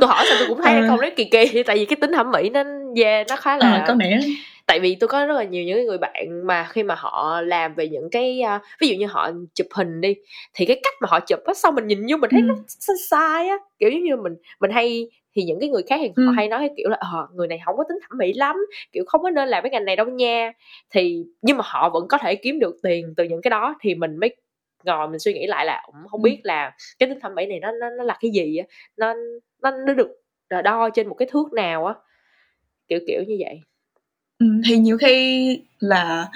tôi hỏi sao tôi cũng thấy ừ. câu đấy kỳ kỳ tại vì cái tính thẩm mỹ nó yeah, nó khá là à, có nghĩa tại vì tôi có rất là nhiều những người bạn mà khi mà họ làm về những cái uh, ví dụ như họ chụp hình đi thì cái cách mà họ chụp á sau mình nhìn vô mình thấy ừ. nó sai á. Kiểu giống như mình mình hay thì những cái người khác thì ừ. họ hay nói cái kiểu là ờ người này không có tính thẩm mỹ lắm kiểu không có nên làm cái ngành này đâu nha. Thì nhưng mà họ vẫn có thể kiếm được tiền từ những cái đó thì mình mới ngồi mình suy nghĩ lại là cũng không biết là cái tính thẩm mỹ này nó nó nó là cái gì á? Nó nó nó được đo trên một cái thước nào á? Kiểu kiểu như vậy. ừ, thì nhiều khi là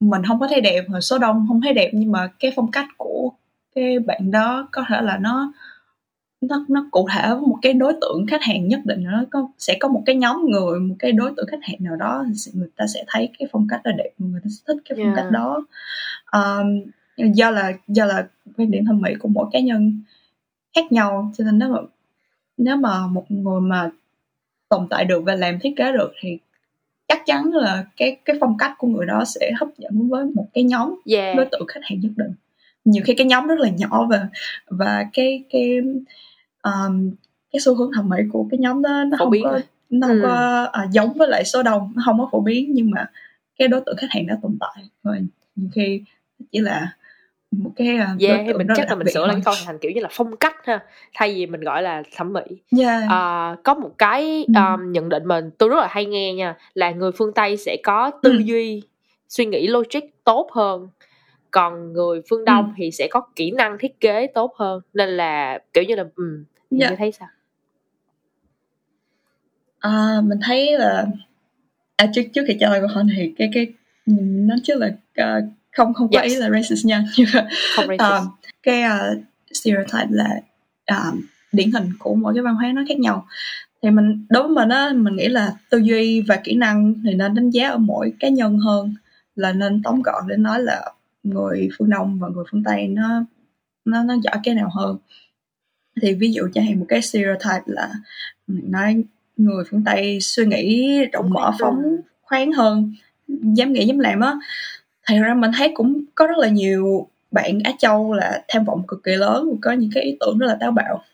mình không có thấy đẹp hoặc số đông không thấy đẹp nhưng mà cái phong cách của cái bạn đó có thể là nó nó nó cụ thể với một cái đối tượng khách hàng nhất định nó có sẽ có một cái nhóm người một cái đối tượng khách hàng nào đó người ta sẽ thấy cái phong cách là đẹp người ta sẽ thích cái phong yeah. cách đó um, do là do là quan điểm thẩm mỹ của mỗi cá nhân khác nhau cho nên nếu mà nếu mà một người mà tồn tại được và làm thiết kế được thì chắc chắn là cái cái phong cách của người đó sẽ hấp dẫn với một cái nhóm yeah. đối tượng khách hàng nhất định nhiều khi cái nhóm rất là nhỏ và và cái cái um, cái xu hướng thẩm mỹ của cái nhóm đó nó phổ không biến có nó không ừ. có à, giống với lại số đông nó không có phổ biến nhưng mà cái đối tượng khách hàng đã tồn tại rồi nhiều khi chỉ là một cái uh, yeah, mình chắc là mình sửa lại câu thành kiểu như là phong cách ha thay vì mình gọi là thẩm mỹ yeah. uh, có một cái um, ừ. nhận định mà tôi rất là hay nghe nha là người phương tây sẽ có tư ừ. duy suy nghĩ logic tốt hơn còn người phương đông ừ. thì sẽ có kỹ năng thiết kế tốt hơn nên là kiểu như là um, dạ. thấy sao à, mình thấy là à, trước trước khi lời câu hỏi thì cái cái nó chứ là uh, không không có yes. ý là racist nha nhưng mà không racist. Uh, cái uh, stereotype là uh, điển hình của mỗi cái văn hóa nó khác nhau thì mình đối với mình á mình nghĩ là tư duy và kỹ năng thì nên đánh giá ở mỗi cá nhân hơn là nên tóm gọn để nói là người phương đông và người phương tây nó nó nó giỏi cái nào hơn thì ví dụ cho hay một cái stereotype là nói người phương tây suy nghĩ rộng mở phóng khoáng hơn dám nghĩ dám làm á thì ra mình thấy cũng có rất là nhiều bạn Á Châu là tham vọng cực kỳ lớn có những cái ý tưởng rất là táo bạo.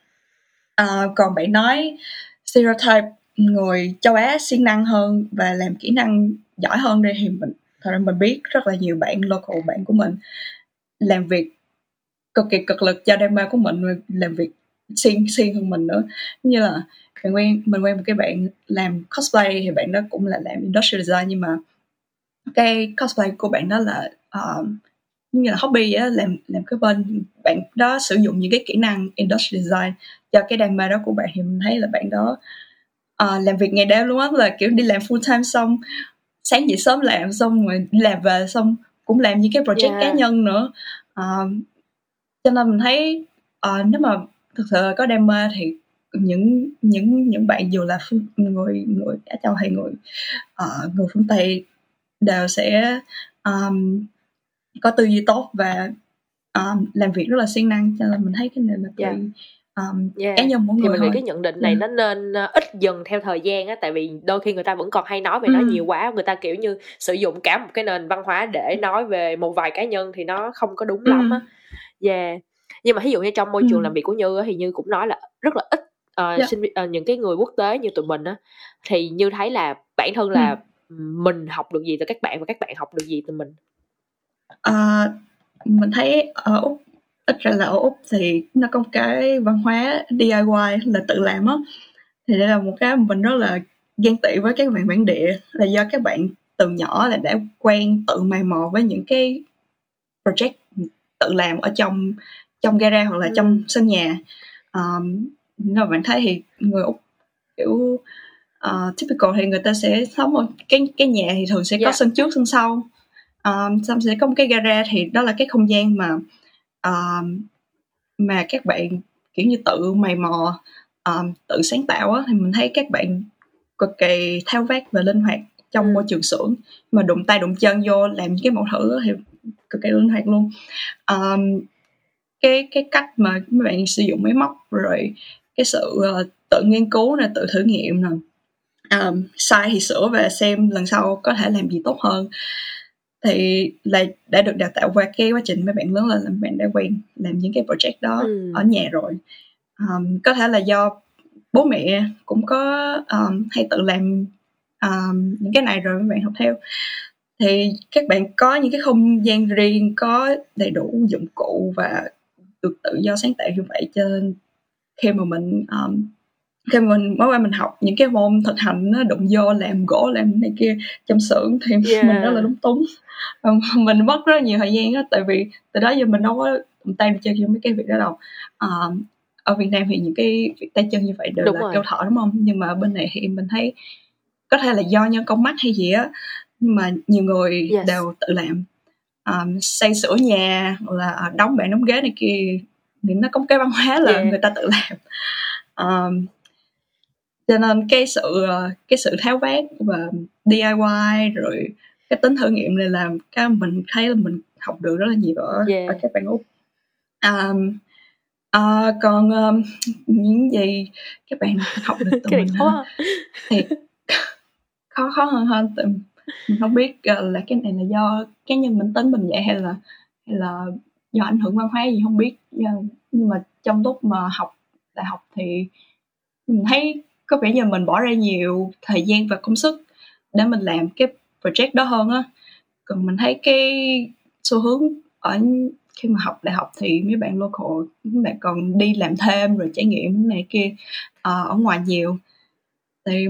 À, còn bạn nói stereotype người châu Á siêng năng hơn và làm kỹ năng giỏi hơn đây thì mình thật ra mình biết rất là nhiều bạn local bạn của mình làm việc cực kỳ cực lực cho đam mê của mình làm việc siêng siêng hơn mình nữa. Như là mình quen mình quen một cái bạn làm cosplay thì bạn đó cũng là làm industrial design nhưng mà cái cosplay của bạn đó là uh, như là hobby á làm làm cái bên bạn đó sử dụng những cái kỹ năng industrial design cho cái đam mê đó của bạn thì mình thấy là bạn đó uh, làm việc ngày đêm luôn á là kiểu đi làm full time xong sáng dậy sớm làm xong rồi đi làm về xong cũng làm những cái project yeah. cá nhân nữa uh, cho nên mình thấy uh, nếu mà thực sự có đam mê thì những những những bạn dù là phương, người người Á Châu hay người uh, người phương Tây đều sẽ um, có tư duy tốt và um, làm việc rất là siêng năng cho nên mình thấy cái này là tùy yeah. um, yeah. cá nhân mỗi người thì mình nghĩ cái nhận định này. Ừ. nó nên ít dần theo thời gian á tại vì đôi khi người ta vẫn còn hay nói về ừ. nó nhiều quá người ta kiểu như sử dụng cả một cái nền văn hóa để nói về một vài cá nhân thì nó không có đúng ừ. lắm á yeah nhưng mà ví dụ như trong môi trường ừ. làm việc của như thì như cũng nói là rất là ít uh, yeah. sinh uh, những cái người quốc tế như tụi mình á thì như thấy là bản thân là ừ mình học được gì từ các bạn và các bạn học được gì từ mình? À, mình thấy ở úc ít ra là ở úc thì nó có một cái văn hóa DIY là tự làm á. Thì đây là một cái mình rất là ghen tị với các bạn bản địa là do các bạn từ nhỏ là đã quen tự mày mò với những cái project tự làm ở trong trong gara hoặc là ừ. trong sân nhà. Um, nếu bạn thấy thì người úc kiểu uh, typical thì người ta sẽ sống ở cái cái nhà thì thường sẽ có yeah. Dạ. sân trước sân sau um, xong sẽ có một cái gara thì đó là cái không gian mà uh, mà các bạn kiểu như tự mày mò um, tự sáng tạo á thì mình thấy các bạn cực kỳ thao vát và linh hoạt trong ừ. môi trường xưởng mà đụng tay đụng chân vô làm những cái mẫu thử thì cực kỳ linh hoạt luôn um, cái cái cách mà mấy bạn sử dụng máy móc rồi cái sự uh, tự nghiên cứu nè tự thử nghiệm nè um, sai thì sửa và xem lần sau có thể làm gì tốt hơn. Thì là đã được đào tạo qua cái quá trình mấy bạn lớn lên là bạn đã quen làm những cái project đó ừ. ở nhà rồi. Um, có thể là do bố mẹ cũng có um, hay tự làm um, những cái này rồi mấy bạn học theo. Thì các bạn có những cái không gian riêng có đầy đủ dụng cụ và được tự do sáng tạo như vậy cho nên khi mà mình um, khi mình mới qua mình học những cái môn thực hành nó đụng vô làm gỗ làm này kia trong xưởng thì yeah. mình rất là đúng túng mình mất rất nhiều thời gian á tại vì từ đó giờ mình đâu có tay chơi cho mấy cái việc đó đâu à, ở Việt Nam thì những cái việc tay chân như vậy đều đúng là rồi. kêu thở đúng không nhưng mà bên này thì mình thấy có thể là do nhân công mắt hay gì á nhưng mà nhiều người Yes. đều tự làm um, xây sửa nhà là đóng bàn đóng ghế này kia thì nó có cái văn hóa là Yeah. người ta tự làm um, cho nên cái sự ờ, cái sự tháo vát và DIY rồi cái tính thử nghiệm này làm cái mình thấy là mình học được rất là nhiều ở, Yeah. ở các bạn úc. Um, ờ, còn um, những gì các bạn học được từ mình khó thì khó khó hơn hơn tại mình không biết ờ, là cái này là do cá nhân mình tính mình vậy hay là hay là do ảnh hưởng văn hóa gì không biết. Nhưng nhưng mà trong lúc mà học đại học thì mình thấy có vẻ như mình bỏ ra nhiều thời gian và công sức để mình làm cái project đó hơn á. Còn mình thấy cái xu hướng ở khi mà học đại học thì mấy bạn local mấy bạn còn đi làm thêm rồi trải nghiệm này kia ờ, ở ngoài nhiều. Thì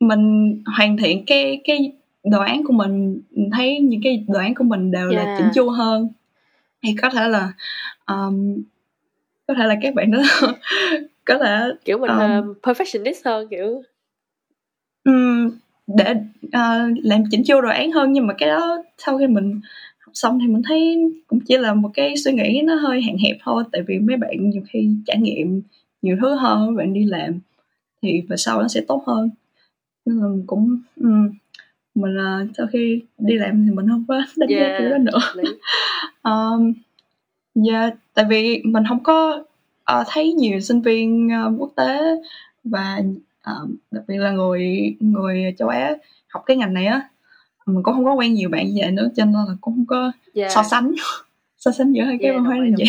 mình hoàn thiện cái cái đồ án của mình mình thấy những cái đồ án của mình đều là Yeah. chỉnh chu hơn. Thì có thể là um, có thể là các bạn đó có thể kiểu mình Um, uh, perfectionist hơn kiểu. Um, để ờ, làm chỉnh chu đồ án hơn nhưng mà cái đó sau khi mình học xong thì mình thấy cũng chỉ là một cái suy nghĩ nó hơi hạn hẹp thôi. Tại vì mấy bạn nhiều khi trải nghiệm nhiều thứ hơn mấy bạn đi làm thì về sau nó sẽ tốt hơn. Nên là mình cũng um, mình là sau khi đi làm thì mình không có đánh giá Yeah. kiểu đó nữa. um, yeah, tại vì mình không có ờ, thấy nhiều sinh viên ờ, quốc tế và ờ, đặc biệt là người người châu Á học cái ngành này á mình cũng không có quen nhiều bạn như vậy nữa cho nên là cũng không có yeah. so sánh so sánh giữa hai cái Yeah, văn hóa như vậy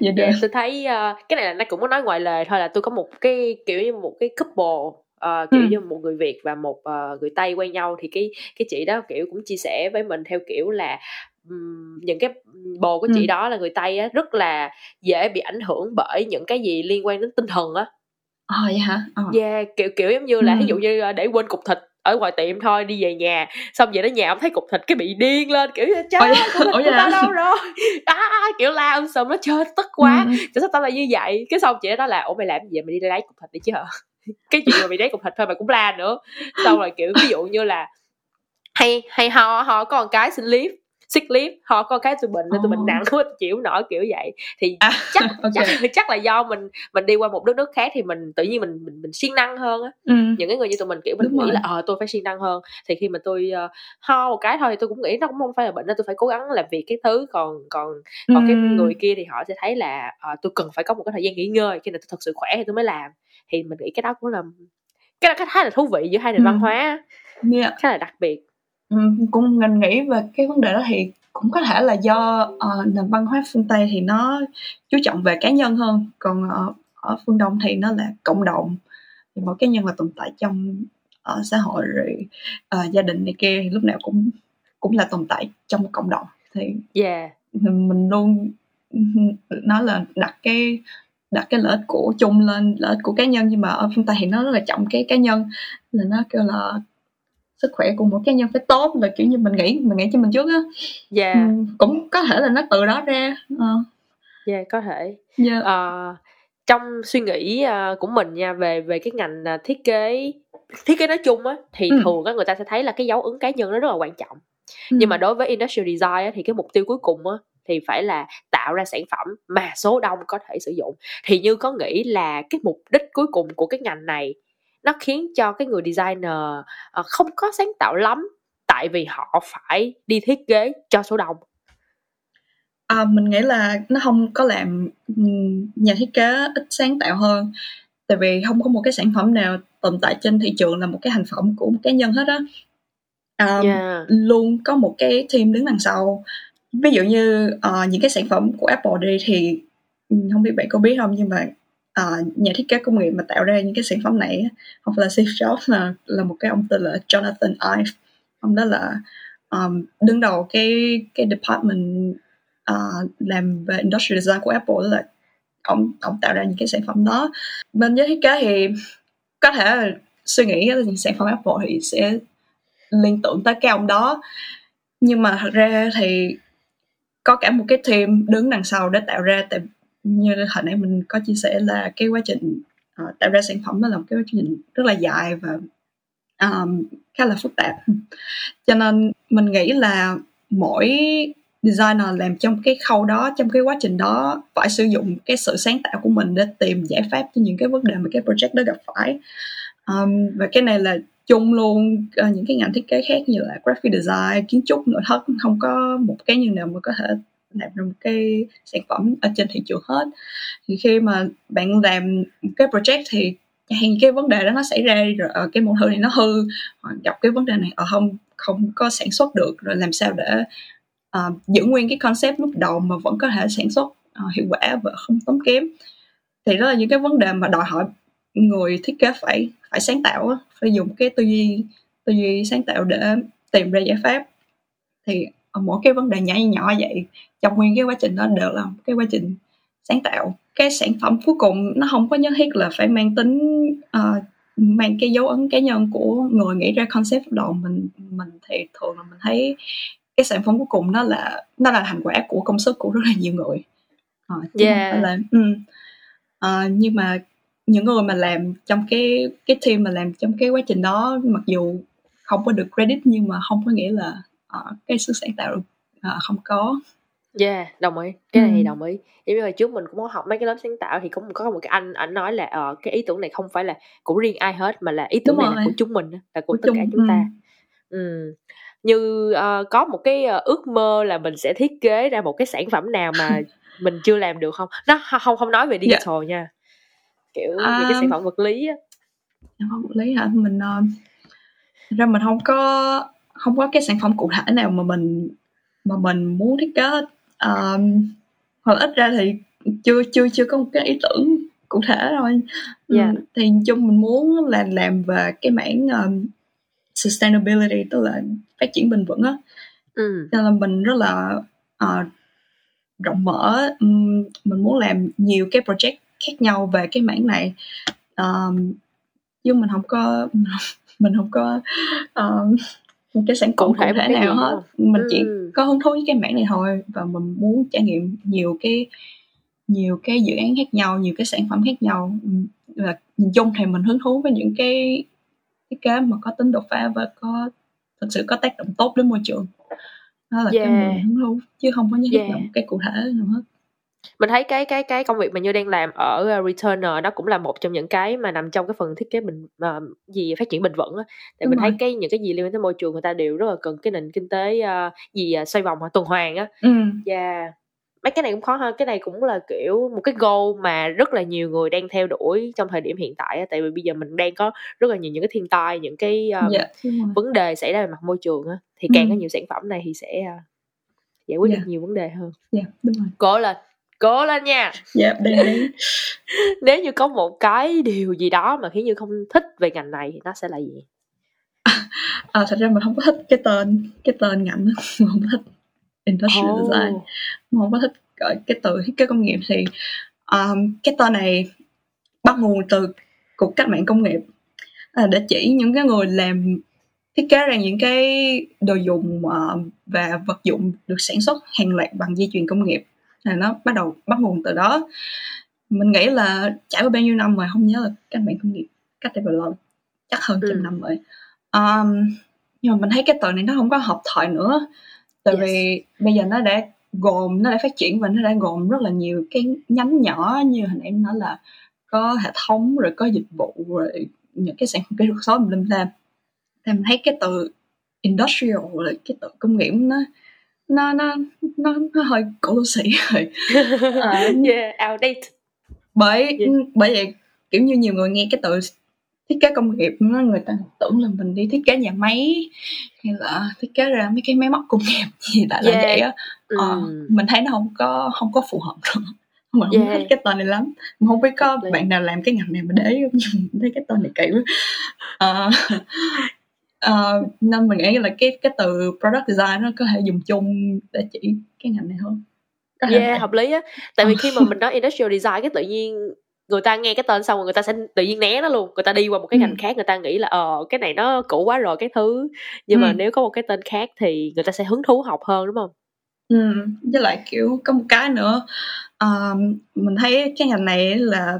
Yeah, được tôi thấy ờ, cái này là nó cũng có nói ngoài lời thôi là tôi có một cái kiểu như một cái couple ờ, kiểu Ừ. như một người Việt và một ờ, người Tây quen nhau thì cái cái chị đó kiểu cũng chia sẻ với mình theo kiểu là những cái bồ của chị Ừ. đó là người Tây á rất là dễ bị ảnh hưởng bởi những cái gì liên quan đến tinh thần á. Ờ vậy hả? Ờ. Yeah, kiểu kiểu giống như là Ừ. ví dụ như ờ, để quên cục thịt ở ngoài tiệm thôi đi về nhà xong về đến nhà ông thấy cục thịt cái bị điên lên kiểu trời ơi cục thịt tao đâu rồi? À, kiểu la ông xong nó chơi tức quá. Ừ, tại sao tao lại như vậy? Cái xong chị đó là ủa mày làm gì vậy? Mày đi lấy cục thịt đi chứ hả? Cái chuyện mà mày lấy cục thịt thôi mày cũng la nữa. Xong rồi kiểu ví dụ như là hay hay ho ho có một cái xin leave sick leave ho có cái tụi mình nên tụi mình nặng quá tụi chịu nổi kiểu vậy thì À, chắc ok. chắc chắc là do mình mình đi qua một đất nước khác thì mình tự nhiên mình mình mình siêng năng hơn á ừ. những cái người như tụi mình kiểu mình Đúng nghĩ rồi. là ờ tôi phải siêng năng hơn thì khi mà tôi ờ, ho một cái thôi thì tôi cũng nghĩ nó cũng không phải là bệnh nên tôi phải cố gắng làm việc cái thứ còn còn còn cái Ừ. người kia thì họ sẽ thấy là ờ, tôi cần phải có một cái thời gian nghỉ ngơi khi nào tôi thật sự khỏe thì tôi mới làm thì mình nghĩ cái đó cũng là cái đó cái khá là thú vị giữa hai nền Ừ. văn hóa Yeah. khá là đặc biệt cũng mình nghĩ về cái vấn đề đó thì cũng có thể là do ờ, nền văn hóa phương Tây thì nó chú trọng về cá nhân hơn. Còn ở, ở phương Đông thì nó là cộng đồng. Thì mỗi cá nhân là tồn tại trong ờ, xã hội rồi ờ, gia đình này kia thì lúc nào cũng cũng là tồn tại trong một cộng đồng. Thì yeah. mình mình luôn nói là đặt cái đặt cái lợi ích của chung lên lợi ích của cá nhân. Nhưng mà ở phương Tây thì nó rất là trọng cái cá nhân. Là nó kêu là sức khỏe của mỗi cá nhân phải tốt là kiểu như mình nghĩ mình nghĩ cho mình trước á yeah ừ, cũng có thể là nó từ đó ra ờ, yeah có thể yeah. Ờ, trong suy nghĩ ờ, của mình nha về về cái ngành ờ, thiết kế thiết kế nói chung á thì Ừ. thường á người ta sẽ thấy là cái dấu ấn cá nhân nó rất là quan trọng Ừ. nhưng mà đối với industrial design á, thì cái mục tiêu cuối cùng á thì phải là tạo ra sản phẩm mà số đông có thể sử dụng thì như có nghĩ là cái mục đích cuối cùng của cái ngành này nó khiến cho cái người designer ờ, không có sáng tạo lắm tại vì họ phải đi thiết kế cho số đông. À, mình nghĩ là nó không có làm nhà thiết kế ít sáng tạo hơn tại vì không có một cái sản phẩm nào tồn tại trên thị trường là một cái thành phẩm của một cá nhân hết á. À, yeah. luôn có một cái team đứng đằng sau. Ví dụ như ờ, những cái sản phẩm của Apple đi thì không biết bạn có biết không nhưng mà Ờ, nhà thiết kế công nghiệp mà tạo ra những cái sản phẩm này hoặc là Steve Jobs là là một cái ông tên là Jonathan Ive. Ông đó là um, đứng đầu cái cái department uh, làm về industrial design của Apple đó là ông ông tạo ra những cái sản phẩm đó. Bên giới thiết kế thì có thể suy nghĩ là những sản phẩm Apple thì sẽ liên tưởng tới cái ông đó. Nhưng mà thật ra thì có cả một cái team đứng đằng sau để tạo ra tại như hồi nãy mình có chia sẻ là cái quá trình ờ, tạo ra sản phẩm đó là một cái quá trình rất là dài và um, khá là phức tạp. Cho nên mình nghĩ là mỗi designer làm trong cái khâu đó trong cái quá trình đó phải sử dụng cái sự sáng tạo của mình để tìm giải pháp cho những cái vấn đề mà cái project đó gặp phải. Um, và cái này là chung luôn uh, những cái ngành thiết kế khác như là graphic design kiến trúc nội thất không có một cái nhân nào mà có thể làm ra một cái sản phẩm ở trên thị trường hết. Thì khi mà bạn làm một cái project thì hay cái vấn đề đó nó xảy ra rồi ờ, cái mẫu thử này nó hư hoặc gặp cái vấn đề này ở không không có sản xuất được rồi làm sao để uh, giữ nguyên cái concept lúc đầu mà vẫn có thể sản xuất uh, hiệu quả và không tốn kém. Thì đó là những cái vấn đề mà đòi hỏi người thiết kế phải phải sáng tạo phải dùng cái tư duy tư duy sáng tạo để tìm ra giải pháp. Thì mỗi cái vấn đề nhỏ nhỏ vậy trong nguyên cái quá trình đó đều là cái quá trình sáng tạo. Cái sản phẩm cuối cùng nó không có nhất thiết là phải mang tính uh, mang cái dấu ấn cá nhân của người nghĩ ra concept đầu mình mình thì thường là mình thấy cái sản phẩm cuối cùng nó là nó là thành quả của công sức của rất là nhiều người. Uh, yeah. là um, uh, nhưng mà những người mà làm trong cái cái team mà làm trong cái quá trình đó mặc dù không có được credit nhưng mà không có nghĩa là uh, cái sức sáng tạo uh, không có Yeah, đồng ý. Cái này thì đồng ý. Giống như hồi trước mình cũng có học mấy cái lớp sáng tạo thì cũng có một cái anh ảnh nói là ờ cái ý tưởng này không phải là của riêng ai hết mà là ý tưởng Đúng này là của chúng mình là của Của tất cả chúng ta. ừm. Ừm. Như ờ, có một cái ờ, ước mơ là mình sẽ thiết kế ra một cái sản phẩm nào mà mình chưa làm được không? Nó không không nói về Yeah. digital nha. Kiểu về cái sản phẩm vật lý á. sản phẩm vật lý hả? Mình ờ, ra mình không có không có cái sản phẩm cụ thể nào mà mình mà mình muốn thiết kế um, hoặc ít ra thì chưa chưa chưa có một cái ý tưởng cụ thể thôi yeah. Dạ. thì chung mình muốn là làm về cái mảng um, sustainability tức là phát triển bền vững á ừ. nên là mình rất là uh, rộng mở um, mình muốn làm nhiều cái project khác nhau về cái mảng này um, chứ mình không có mình không có uh, một cái sản phẩm cụ thể, cụ thể nào hết mình ừ. chỉ có hứng thú với cái mảng này thôi và mình muốn trải nghiệm nhiều cái nhiều cái dự án khác nhau nhiều cái sản phẩm khác nhau và nhìn chung thì mình hứng thú với những cái thiết kế mà có tính đột phá và có thực sự có tác động tốt đến môi trường đó là yeah. cái mình hứng thú chứ không có nhất yeah. cái cụ thể nào hết mình thấy cái cái cái công việc mà như đang làm ở ờ, returner đó cũng là một trong những cái mà nằm trong cái phần thiết kế bình uh, gì phát triển bền vững á tại Đúng mình rồi. thấy cái những cái gì liên quan tới môi trường người ta đều rất là cần cái nền kinh tế uh, gì uh, xoay vòng tuần hoàn á ừ. yeah mấy cái này cũng khó hơn cái này cũng là kiểu một cái goal mà rất là nhiều người đang theo đuổi trong thời điểm hiện tại tại vì bây giờ mình đang có rất là nhiều những cái thiên tai những cái um, yeah, vấn đề xảy ra về mặt môi trường á thì càng ừ. có nhiều sản phẩm này thì sẽ uh, giải quyết yeah. được nhiều vấn đề hơn yeah, đúng rồi. cố lên cố lên nha. Dạ đi nếu như có một cái điều gì đó mà khiến như không thích về ngành này thì nó sẽ là gì? À, thật ra mình không có thích cái tên cái tên ngành đó. mình không thích industrial oh. design. Mình không có thích cái từ thiết kế công nghiệp thì um, cái tên này bắt nguồn từ cuộc cách mạng công nghiệp. À, để chỉ những cái người làm thiết kế ra những cái đồ dùng uh, và vật dụng được sản xuất hàng loạt bằng dây chuyền công nghiệp là nó bắt đầu bắt nguồn từ đó. Mình nghĩ là trải qua bao nhiêu năm rồi không nhớ là các bạn công nghiệp cách đây bao lâu chắc hơn trăm ừ. năm rồi. Um, nhưng mà mình thấy cái từ này nó không có hợp thời nữa. Tại yes. vì bây giờ nó đã gồm nó đã phát triển và nó đã gồm rất là nhiều cái nhánh nhỏ như hồi nãy nói là có hệ thống rồi có dịch vụ rồi những cái sản phẩm kỹ thuật số mình linh thêm thì mình thấy cái từ industrial là cái từ công nghiệp nó nó nó nó nó hơi cổ lỗ sĩ rồi uh, yeah outdated bởi yeah. bởi vậy kiểu như nhiều người nghe cái từ thiết kế công nghiệp nó người ta tưởng là mình đi thiết kế nhà máy hay là thiết kế ra mấy cái máy móc công nghiệp gì tại yeah. là vậy á ờ, ừ. mình thấy nó không có không có phù hợp nữa mình không yeah. thích cái tên này lắm mình không biết có bạn nào làm cái ngành này mà để không nhưng mình thấy cái tên này kỳ quá uh, uh, nên mình nghĩ là cái cái từ product design nó có thể dùng chung để chỉ cái ngành này hơn. Yeah hợp lý á. Tại vì khi mà mình nói industrial design cái tự nhiên người ta nghe cái tên xong rồi người ta sẽ tự nhiên né nó luôn. Người ta đi qua một cái ngành ừ. khác người ta nghĩ là ờ cái này nó cũ quá rồi cái thứ. Nhưng ừ. mà nếu có một cái tên khác thì người ta sẽ hứng thú học hơn đúng không? Ừ với lại kiểu có một cái nữa uh, mình thấy cái ngành này là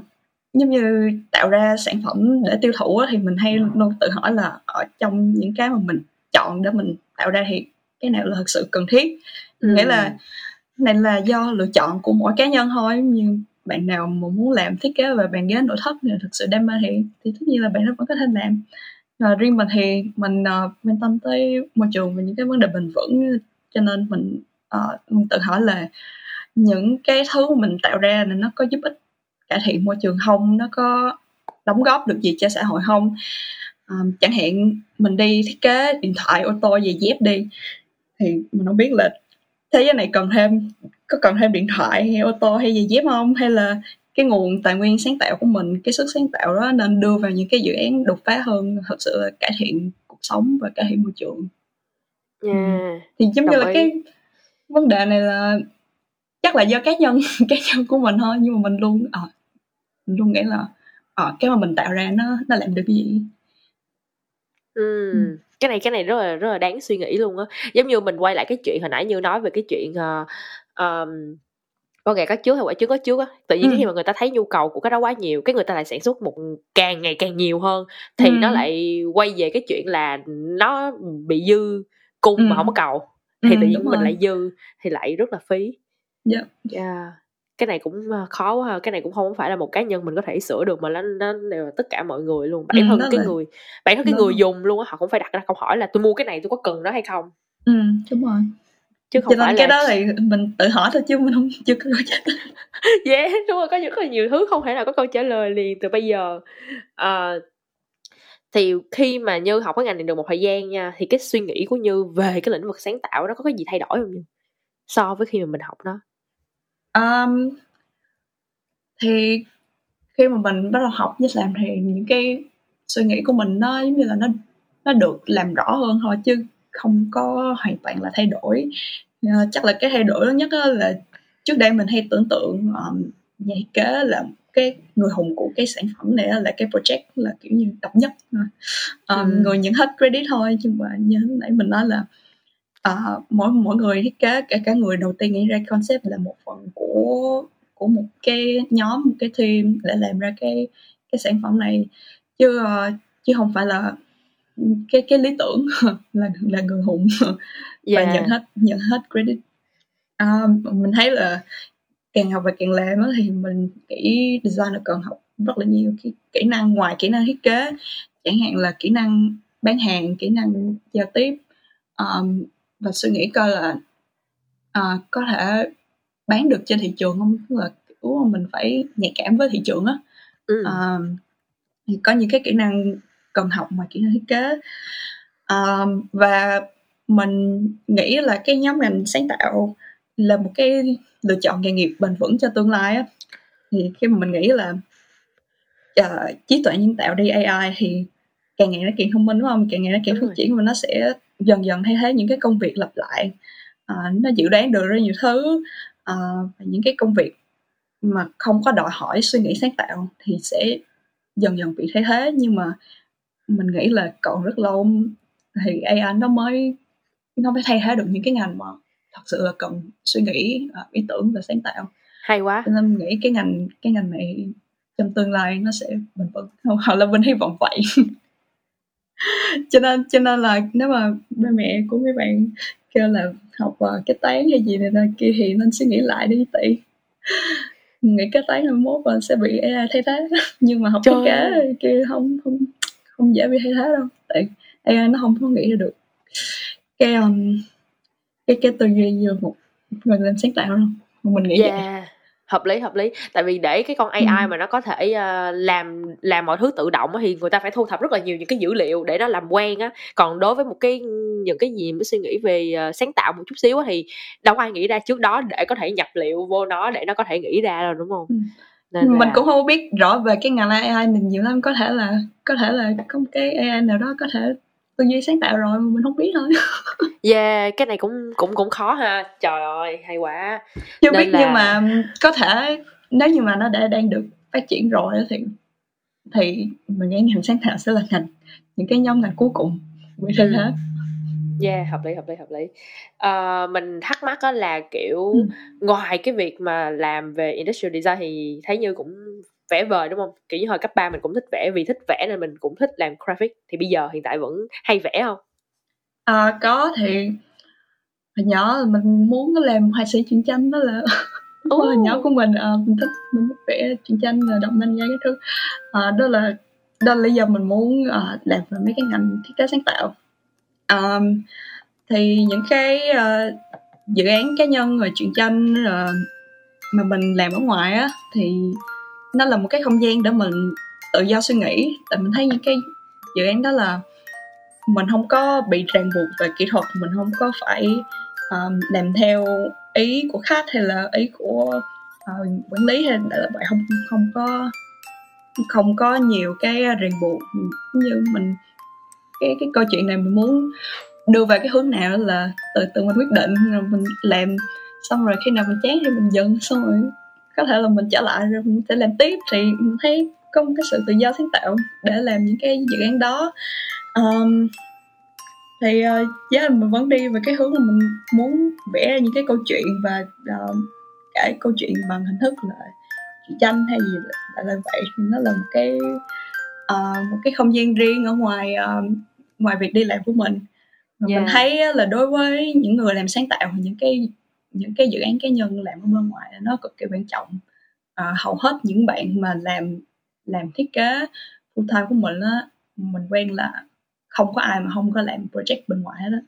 giống như tạo ra sản phẩm để tiêu thụ thì mình hay luôn tự hỏi là ở trong những cái mà mình chọn để mình tạo ra thì cái nào là thực sự cần thiết. Ừ. nghĩa là này là do lựa chọn của mỗi cá nhân thôi. Như bạn nào mà muốn làm thiết kế về bàn ghế nội thất thì thực sự đam mê thì thì tất nhiên là bạn vẫn có thể làm. Và riêng mình thì mình uh, quan tâm tới môi trường và những cái vấn đề bền vững cho nên mình uh, mình tự hỏi là những cái thứ mình tạo ra là nó có giúp ích cải thiện môi trường không nó có đóng góp được gì cho xã hội không um, chẳng hạn mình đi thiết kế điện thoại ô tô giày dép đi thì mình không biết là thế giới này cần thêm có cần thêm điện thoại hay ô tô hay giày dép không hay là cái nguồn tài nguyên sáng tạo của mình cái sức sáng tạo đó nên đưa vào những cái dự án đột phá hơn thật sự là cải thiện cuộc sống và cải thiện môi trường. Yeah. thì giống như là cái vấn đề này là chắc là do cá nhân cá nhân của mình thôi nhưng mà mình luôn à, luôn nghĩ là à, cái mà mình tạo ra nó nó làm được cái gì ừ. ừ. cái này cái này rất là rất là đáng suy nghĩ luôn á giống như mình quay lại cái chuyện hồi nãy như nói về cái chuyện uh, um, con gà có trước hay quả trước có trước á tự nhiên ừ. khi mà người ta thấy nhu cầu của cái đó quá nhiều cái người ta lại sản xuất một càng ngày càng nhiều hơn thì ừ. nó lại quay về cái chuyện là nó bị dư cung ừ. mà không có cầu thì ừ, tự nhiên mình rồi. lại dư thì lại rất là phí yeah. yeah cái này cũng ờ, khó quá ha cái này cũng không phải là một cá nhân mình có thể sửa được mà nó nó đều là tất cả mọi người luôn. Bản ừ, thân cái là... người bản thân cái người dùng luôn á họ cũng phải đặt ra câu hỏi là tôi mua cái này tôi có cần nó hay không? Ừ đúng rồi. Chứ không Cho phải cái là... đó thì mình tự hỏi thôi chứ mình không chưa có câu trả lời. Yeah đúng rồi có rất là nhiều thứ không thể nào có câu trả lời liền từ bây giờ. Uh, thì khi mà như học cái ngành này được một thời gian nha thì cái suy nghĩ của như về cái lĩnh vực sáng tạo đó có cái gì thay đổi không như so với khi mà mình học nó um, thì khi mà mình bắt đầu học với làm thì những cái suy nghĩ của mình nó giống như là nó nó được làm rõ hơn thôi chứ không có hoàn toàn là thay đổi uh, chắc là cái thay đổi lớn nhất là trước đây mình hay tưởng tượng um, nhà thiết kế là cái người hùng của cái sản phẩm này là cái project là kiểu như độc nhất um, ừ. người nhận hết credit thôi nhưng mà như nãy mình nói là uh, mỗi mỗi người thiết kế kể cả người đầu tiên nghĩ ra concept là một phần của của một cái nhóm một cái team để làm ra cái cái sản phẩm này. Chứ uh, chứ không phải là cái cái lý tưởng là là người hùng và yeah. nhận hết nhận hết credit. Uh, mình thấy là càng học và càng làm thì mình nghĩ designer cần học rất là nhiều cái kỹ năng ngoài kỹ năng thiết kế chẳng hạn là kỹ năng bán hàng kỹ năng giao tiếp. Um, và suy nghĩ coi là uh, có thể bán được trên thị trường không? Tức là kiểu mình phải nhạy cảm với thị trường á. Ừ. thì có những cái kỹ năng cần học mà kỹ năng thiết kế. Uh, và mình nghĩ là cái nhóm ngành sáng tạo là một cái lựa chọn nghề nghiệp bền vững cho tương lai á. Thì khi mà mình nghĩ là uh, trí tuệ nhân tạo đi AI thì càng ngày nó càng thông minh đúng không? Càng ngày nó càng phát triển và nó sẽ dần dần thay thế những cái công việc lặp lại. Uh, nó dự đoán được rất nhiều thứ. Và những cái công việc mà không có đòi hỏi suy nghĩ sáng tạo thì sẽ dần dần bị thay thế. Nhưng mà mình nghĩ là còn rất lâu thì AI nó mới nó mới thay thế được những cái ngành mà thật sự là cần suy nghĩ uh, ý tưởng và sáng tạo. Hay quá. Cho nên mình nghĩ cái ngành cái ngành này trong tương lai nó sẽ bền vững. Hoặc là mình hy vọng vậy cho nên cho nên là nếu mà ba mẹ của mấy bạn kêu là học uh, cái toán hay gì này kia thì nên suy nghĩ lại đi tỷ nghĩ cái toán là mốt và sẽ bị AI thay thế nhưng mà học Trời thiết kế kia không không không dễ bị thay thế đâu tại AI nó không có nghĩ ra được. Cái um, cái cái tư duy như một người làm sáng tạo đâu mình nghĩ yeah. vậy hợp lý hợp lý tại vì để cái con AI ừ. mà nó có thể uh, làm làm mọi thứ tự động thì người ta phải thu thập rất là nhiều những cái dữ liệu để nó làm quen á còn đối với một cái những cái gì mới suy nghĩ về uh, sáng tạo một chút xíu thì đâu ai nghĩ ra trước đó để có thể nhập liệu vô nó để nó có thể nghĩ ra rồi đúng không ừ. Nên mình là... cũng không biết rõ về cái ngành AI mình nhiều lắm có thể là có thể là có một cái AI nào đó có thể tư duy sáng tạo rồi mà mình không biết thôi. Yeah cái này cũng cũng cũng khó ha. Trời ơi hay quá. Chưa Nên biết là... nhưng mà có thể nếu như mà nó đã đang được phát triển rồi thì thì mình nghĩ ngành sáng tạo sẽ là ngành những cái nhóm ngành cuối cùng của thế thế Yeah, hợp lý, hợp lý, hợp lý. Ờ, mình thắc mắc á là, kiểu, ừ. ngoài cái việc mà làm về industrial design thì thấy Như cũng vẽ vời đúng không? Kiểu như hồi cấp 3 mình cũng thích vẽ vì thích vẽ nên mình cũng thích làm graphic. Thì bây giờ hiện tại vẫn hay vẽ không? À, có thì hồi nhỏ mình muốn làm họa sĩ truyện tranh đó là oh. hồi nhỏ của mình à, mình thích mình thích vẽ truyện tranh là động 漫 cái thứ. À, đó là đó là lý do mình muốn uh, làm về mấy cái ngành thiết kế sáng tạo. Um, thì những cái uh, dự án cá nhân rồi truyện tranh uh, mà mình làm ở ngoài á thì nó là một cái không gian để mình tự do suy nghĩ. Tại mình thấy những cái dự án đó là mình không có bị ràng buộc về kỹ thuật mình không có phải um, làm theo ý của khách hay là ý của uh, quản lý hay là vậy không không có không có nhiều cái ràng buộc. Như mình cái cái câu chuyện này mình muốn đưa về cái hướng nào là từ từ mình quyết định rồi mình làm xong rồi khi nào mình chán thì mình dừng xong rồi có thể là mình trở lại rồi mình sẽ làm tiếp. Thì mình thấy có một cái sự tự do sáng tạo để làm những cái dự án đó. Um, thì uh, yeah, mình vẫn đi về cái hướng là mình muốn vẽ ra những cái câu chuyện và uh, cái câu chuyện bằng hình thức là chuyện tranh hay gì là, là vậy. Nó là một cái uh, một cái không gian riêng ở ngoài uh, ngoài việc đi làm của mình. Yeah. mình thấy là đối với những người làm sáng tạo những cái những cái dự án cá nhân làm ở bên ngoài nó cực kỳ quan trọng. À, hầu hết những bạn mà làm làm thiết kế full time của mình á mình quen là không có ai mà không có làm project bên ngoài hết á.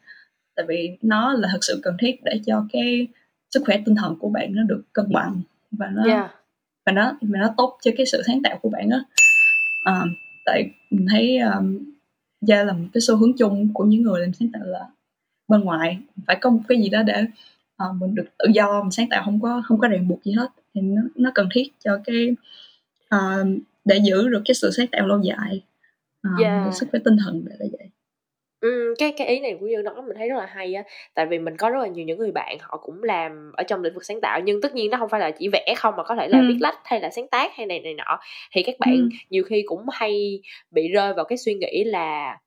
Tại vì nó là thực sự cần thiết để cho cái sức khỏe tinh thần của bạn nó được cân bằng và nó yeah. và nó và nó tốt cho cái sự sáng tạo của bạn á. À, tại mình thấy um, gia là một cái xu hướng chung của những người làm sáng tạo là bên ngoài. Phải có một cái gì đó để uh, mình được tự do mình sáng tạo không có không có ràng buộc gì hết thì nó nó cần thiết cho cái uh, để giữ được cái sự sáng tạo lâu dài uh, yeah. sức khỏe tinh thần để là vậy Ừ, cái cái ý này của như nói mình thấy rất là hay á tại vì mình có rất là nhiều những người bạn họ cũng làm ở trong lĩnh vực sáng tạo nhưng tất nhiên nó không phải là chỉ vẽ không mà có thể là ừ. viết lách hay là sáng tác hay này này nọ thì các bạn ừ. nhiều khi cũng hay bị rơi vào cái suy nghĩ là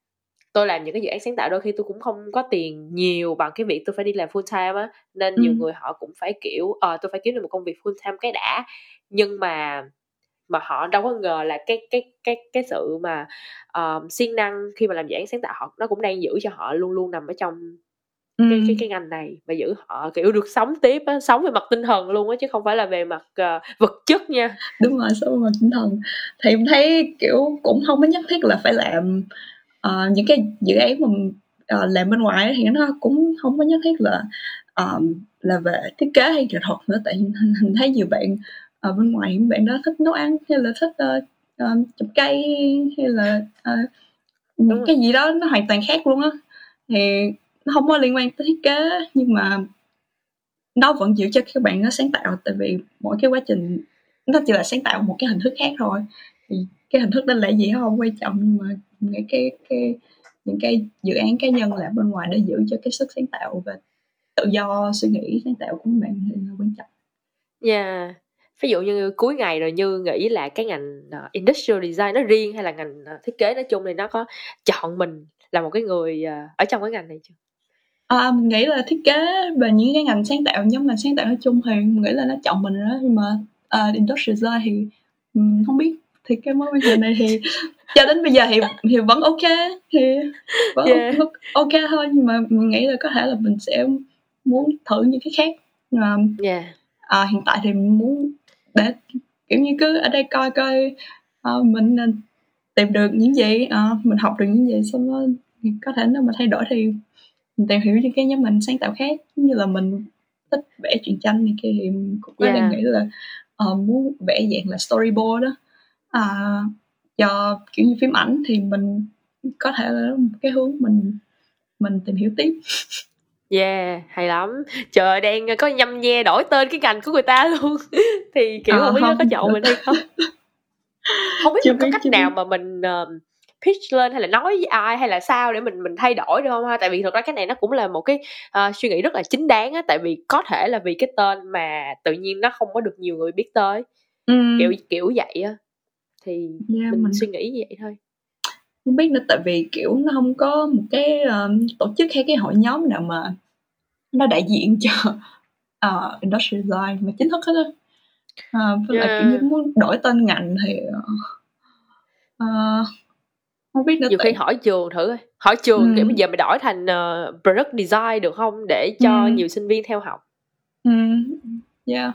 tôi làm những cái dự án sáng tạo đôi khi tôi cũng không có tiền nhiều bằng cái việc tôi phải đi làm full time á nên ừ. nhiều người họ cũng phải kiểu ờ uh, tôi phải kiếm được một công việc full time cái đã nhưng mà mà họ đâu có ngờ là cái cái cái cái sự mà uh, siêng năng khi mà làm dự án sáng tạo họ nó cũng đang giữ cho họ luôn luôn nằm ở trong ừ. cái cái cái ngành này và giữ họ kiểu được sống tiếp á, sống về mặt tinh thần luôn á chứ không phải là về mặt uh, vật chất nha đúng rồi sống về mặt tinh thần thì em thấy kiểu cũng không có nhất thiết là phải làm uh, những cái dự án mà uh, làm bên ngoài thì nó cũng không có nhất thiết là um, là về thiết kế hay nghệ thuật nữa. Tại mình thấy nhiều bạn ở bên ngoài những bạn đó thích nấu ăn hay là thích uh, uh, chụp cây hay là uh, những cái gì đó nó hoàn toàn khác luôn á. Thì nó không có liên quan tới thiết kế nhưng mà nó vẫn giữ cho các bạn nó sáng tạo. Tại vì mỗi cái quá trình nó chỉ là sáng tạo một cái hình thức khác thôi. Thì cái hình thức đó là gì không? Quan trọng nhưng mà những cái cái những cái dự án cá nhân làm bên ngoài để giữ cho cái sức sáng tạo và tự do suy nghĩ sáng tạo của bạn thì là quan trọng. Yeah ví dụ như cuối ngày rồi như nghĩ là cái ngành uh, industrial design nó riêng hay là ngành uh, thiết kế nói chung thì nó có chọn mình là một cái người uh, ở trong cái ngành này chưa? À, mình nghĩ là thiết kế và những cái ngành sáng tạo nhóm ngành sáng tạo nói chung thì mình nghĩ là nó chọn mình rồi đó. Nhưng mà uh, industrial design thì um, không biết thì cái mối quan hệ này thì cho đến bây giờ thì thì vẫn ok thì vẫn yeah. ok thôi nhưng mà mình nghĩ là có thể là mình sẽ muốn thử những cái khác mà yeah. à, hiện tại thì mình muốn để kiểu như cứ ở đây coi coi uh, mình tìm được những gì uh, mình học được những gì xong đó có thể nếu mà thay đổi thì mình tìm hiểu những cái nhóm mình sáng tạo khác như là mình thích vẽ truyện tranh này kia thì cũng có yeah. đang nghĩ là uh, muốn vẽ dạng là storyboard đó uh, cho kiểu như phim ảnh thì mình có thể là một cái hướng mình mình tìm hiểu tiếp Yeah, hay lắm. Trời đang có nhâm nhe đổi tên cái ngành của người ta luôn. thì kiểu à, không biết nó có chọn mình hay không. không biết chưa có cách nào biết. mà mình uh, pitch lên hay là nói với ai hay là sao để mình mình thay đổi được không ha tại vì thật ra cái này nó cũng là một cái uh, suy nghĩ rất là chính đáng á tại vì có thể là vì cái tên mà tự nhiên nó không có được nhiều người biết tới ừ. kiểu kiểu vậy á thì yeah, mình, mình suy nghĩ như vậy thôi. Không biết nữa tại vì kiểu nó không có một cái um, tổ chức hay cái hội nhóm nào mà nó đại diện cho uh, industrial design mà chính thức hết á. À, với yeah. lại kiểu như muốn đổi tên ngành thì uh, không biết nữa nhiều khi hỏi trường thử hỏi trường ừ. kiểu bây giờ mày đổi thành uh, product design được không? Để cho ừ. nhiều sinh viên theo học. Ừ. Yeah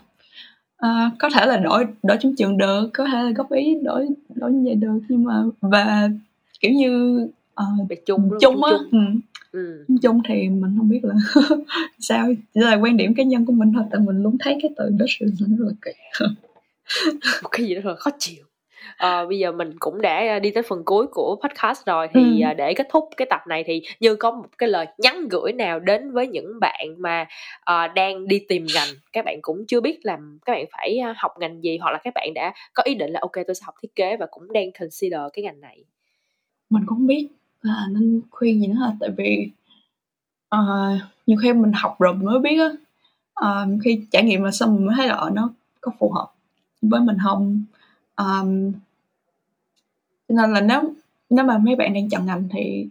uh, có thể là đổi đổi trong trường được có thể là góp ý đổi đổi như vậy được nhưng mà và kiểu như uh, Về chung chung á chung. Ừ. Ừ. chung thì mình không biết là sao chỉ là quan điểm cá nhân của mình thôi tại mình luôn thấy cái từ industrial design rất là kỳ một cái gì đó là khó chịu à, bây giờ mình cũng đã đi tới phần cuối của podcast rồi. Thì ừ. để kết thúc cái tập này thì như có một cái lời nhắn gửi nào đến với những bạn mà uh, đang đi tìm ngành các bạn cũng chưa biết làm các bạn phải học ngành gì hoặc là các bạn đã có ý định là ok tôi sẽ học thiết kế và cũng đang consider cái ngành này. Mình cũng biết là nên khuyên gì nữa hả tại vì uh, nhiều khi mình học rồi mình mới biết á. Uh, khi trải nghiệm là xong mình mới thấy là nó có phù hợp với mình không um, cho nên là nếu nếu mà mấy bạn đang chọn ngành thì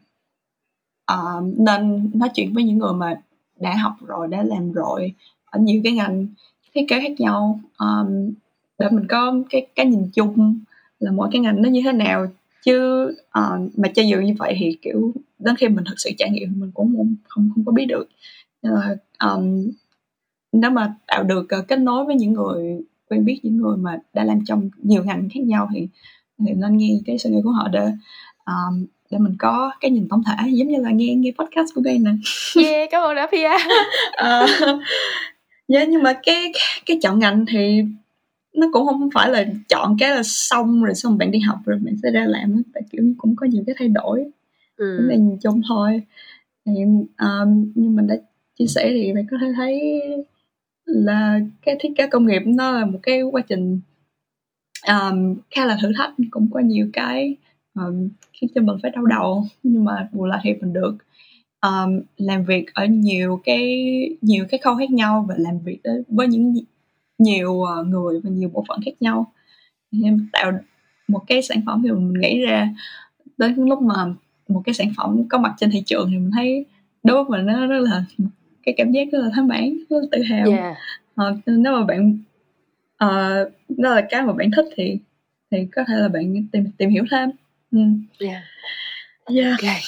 uh, nên nói chuyện với những người mà đã học rồi đã làm rồi ở nhiều cái ngành thiết kế khác nhau. Um, để mình có cái cái nhìn chung là mỗi cái ngành nó như thế nào. Chứ uh, mà cho dù như vậy thì kiểu đến khi mình thực sự trải nghiệm mình cũng không không, không có biết được. Nên là um, nếu mà tạo được uh, kết nối với những người quen biết những người mà đã làm trong nhiều ngành khác nhau thì thì nên nghe cái suy nghĩ của họ để um, để mình có cái nhìn tổng thể giống như là nghe nghe podcast của Gây nè. Yeah cảm ơn đã Pia uh, yeah, nhưng mà cái cái chọn ngành thì nó cũng không phải là chọn cái là xong rồi xong bạn đi học rồi bạn sẽ ra làm tại kiểu cũng có nhiều cái thay đổi. Ừ. nhìn chung thôi. Thì um, như mình đã chia sẻ thì bạn có thể thấy là cái thiết kế công nghiệp nó là một cái quá trình um, khá là thử thách cũng có nhiều cái um, khiến cho mình phải đau đầu nhưng mà bù lại thì mình được um, làm việc ở nhiều cái nhiều cái khâu khác nhau và làm việc với những nhiều ờ, người và nhiều bộ phận khác nhau. Em tạo một cái sản phẩm thì mình nghĩ ra đến lúc mà một cái sản phẩm có mặt trên thị trường thì mình thấy đối với mình nó rất là cái cảm giác rất là thỏa mãn rất là tự hào yeah. à, nếu mà bạn uh, đó là cái mà bạn thích thì thì có thể là bạn tìm tìm hiểu thêm ừ. yeah. Yeah. Okay.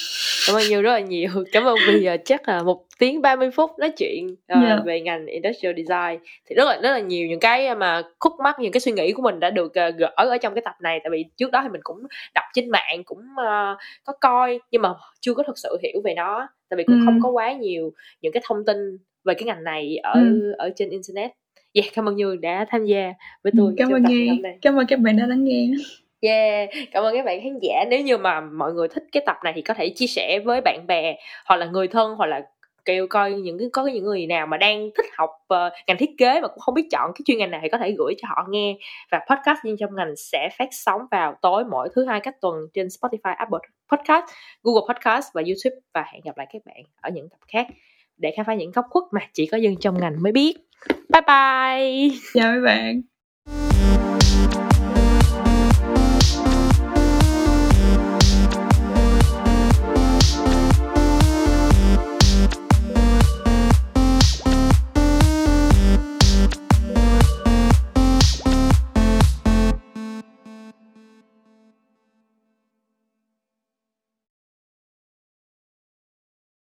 Cảm ơn nhiều rất là nhiều. Cảm ơn vì uh, chắc là một tiếng 30 phút nói chuyện uh, yeah. về ngành industrial design thì rất là rất là nhiều những cái mà khúc mắc những cái suy nghĩ của mình đã được uh, gỡ ở trong cái tập này tại vì trước đó thì mình cũng đọc trên mạng cũng uh, có coi nhưng mà chưa có thực sự hiểu về nó tại vì cũng mm. không có quá nhiều những cái thông tin về cái ngành này ở mm. ở trên internet yeah, cảm ơn như đã tham gia với tôi cảm ơn nghe cảm ơn các bạn đã lắng nghe Yeah, cảm ơn các bạn khán giả. Nếu như mà mọi người thích cái tập này thì có thể chia sẻ với bạn bè hoặc là người thân hoặc là kêu coi những cái có những người nào mà đang thích học uh, ngành thiết kế mà cũng không biết chọn cái chuyên ngành này thì có thể gửi cho họ nghe và podcast nhân trong ngành sẽ phát sóng vào tối mỗi thứ hai cách tuần trên Spotify, Apple Podcast, Google Podcast và YouTube và hẹn gặp lại các bạn ở những tập khác để khám phá những góc khuất mà chỉ có dân trong ngành mới biết. Bye bye. Chào các bạn.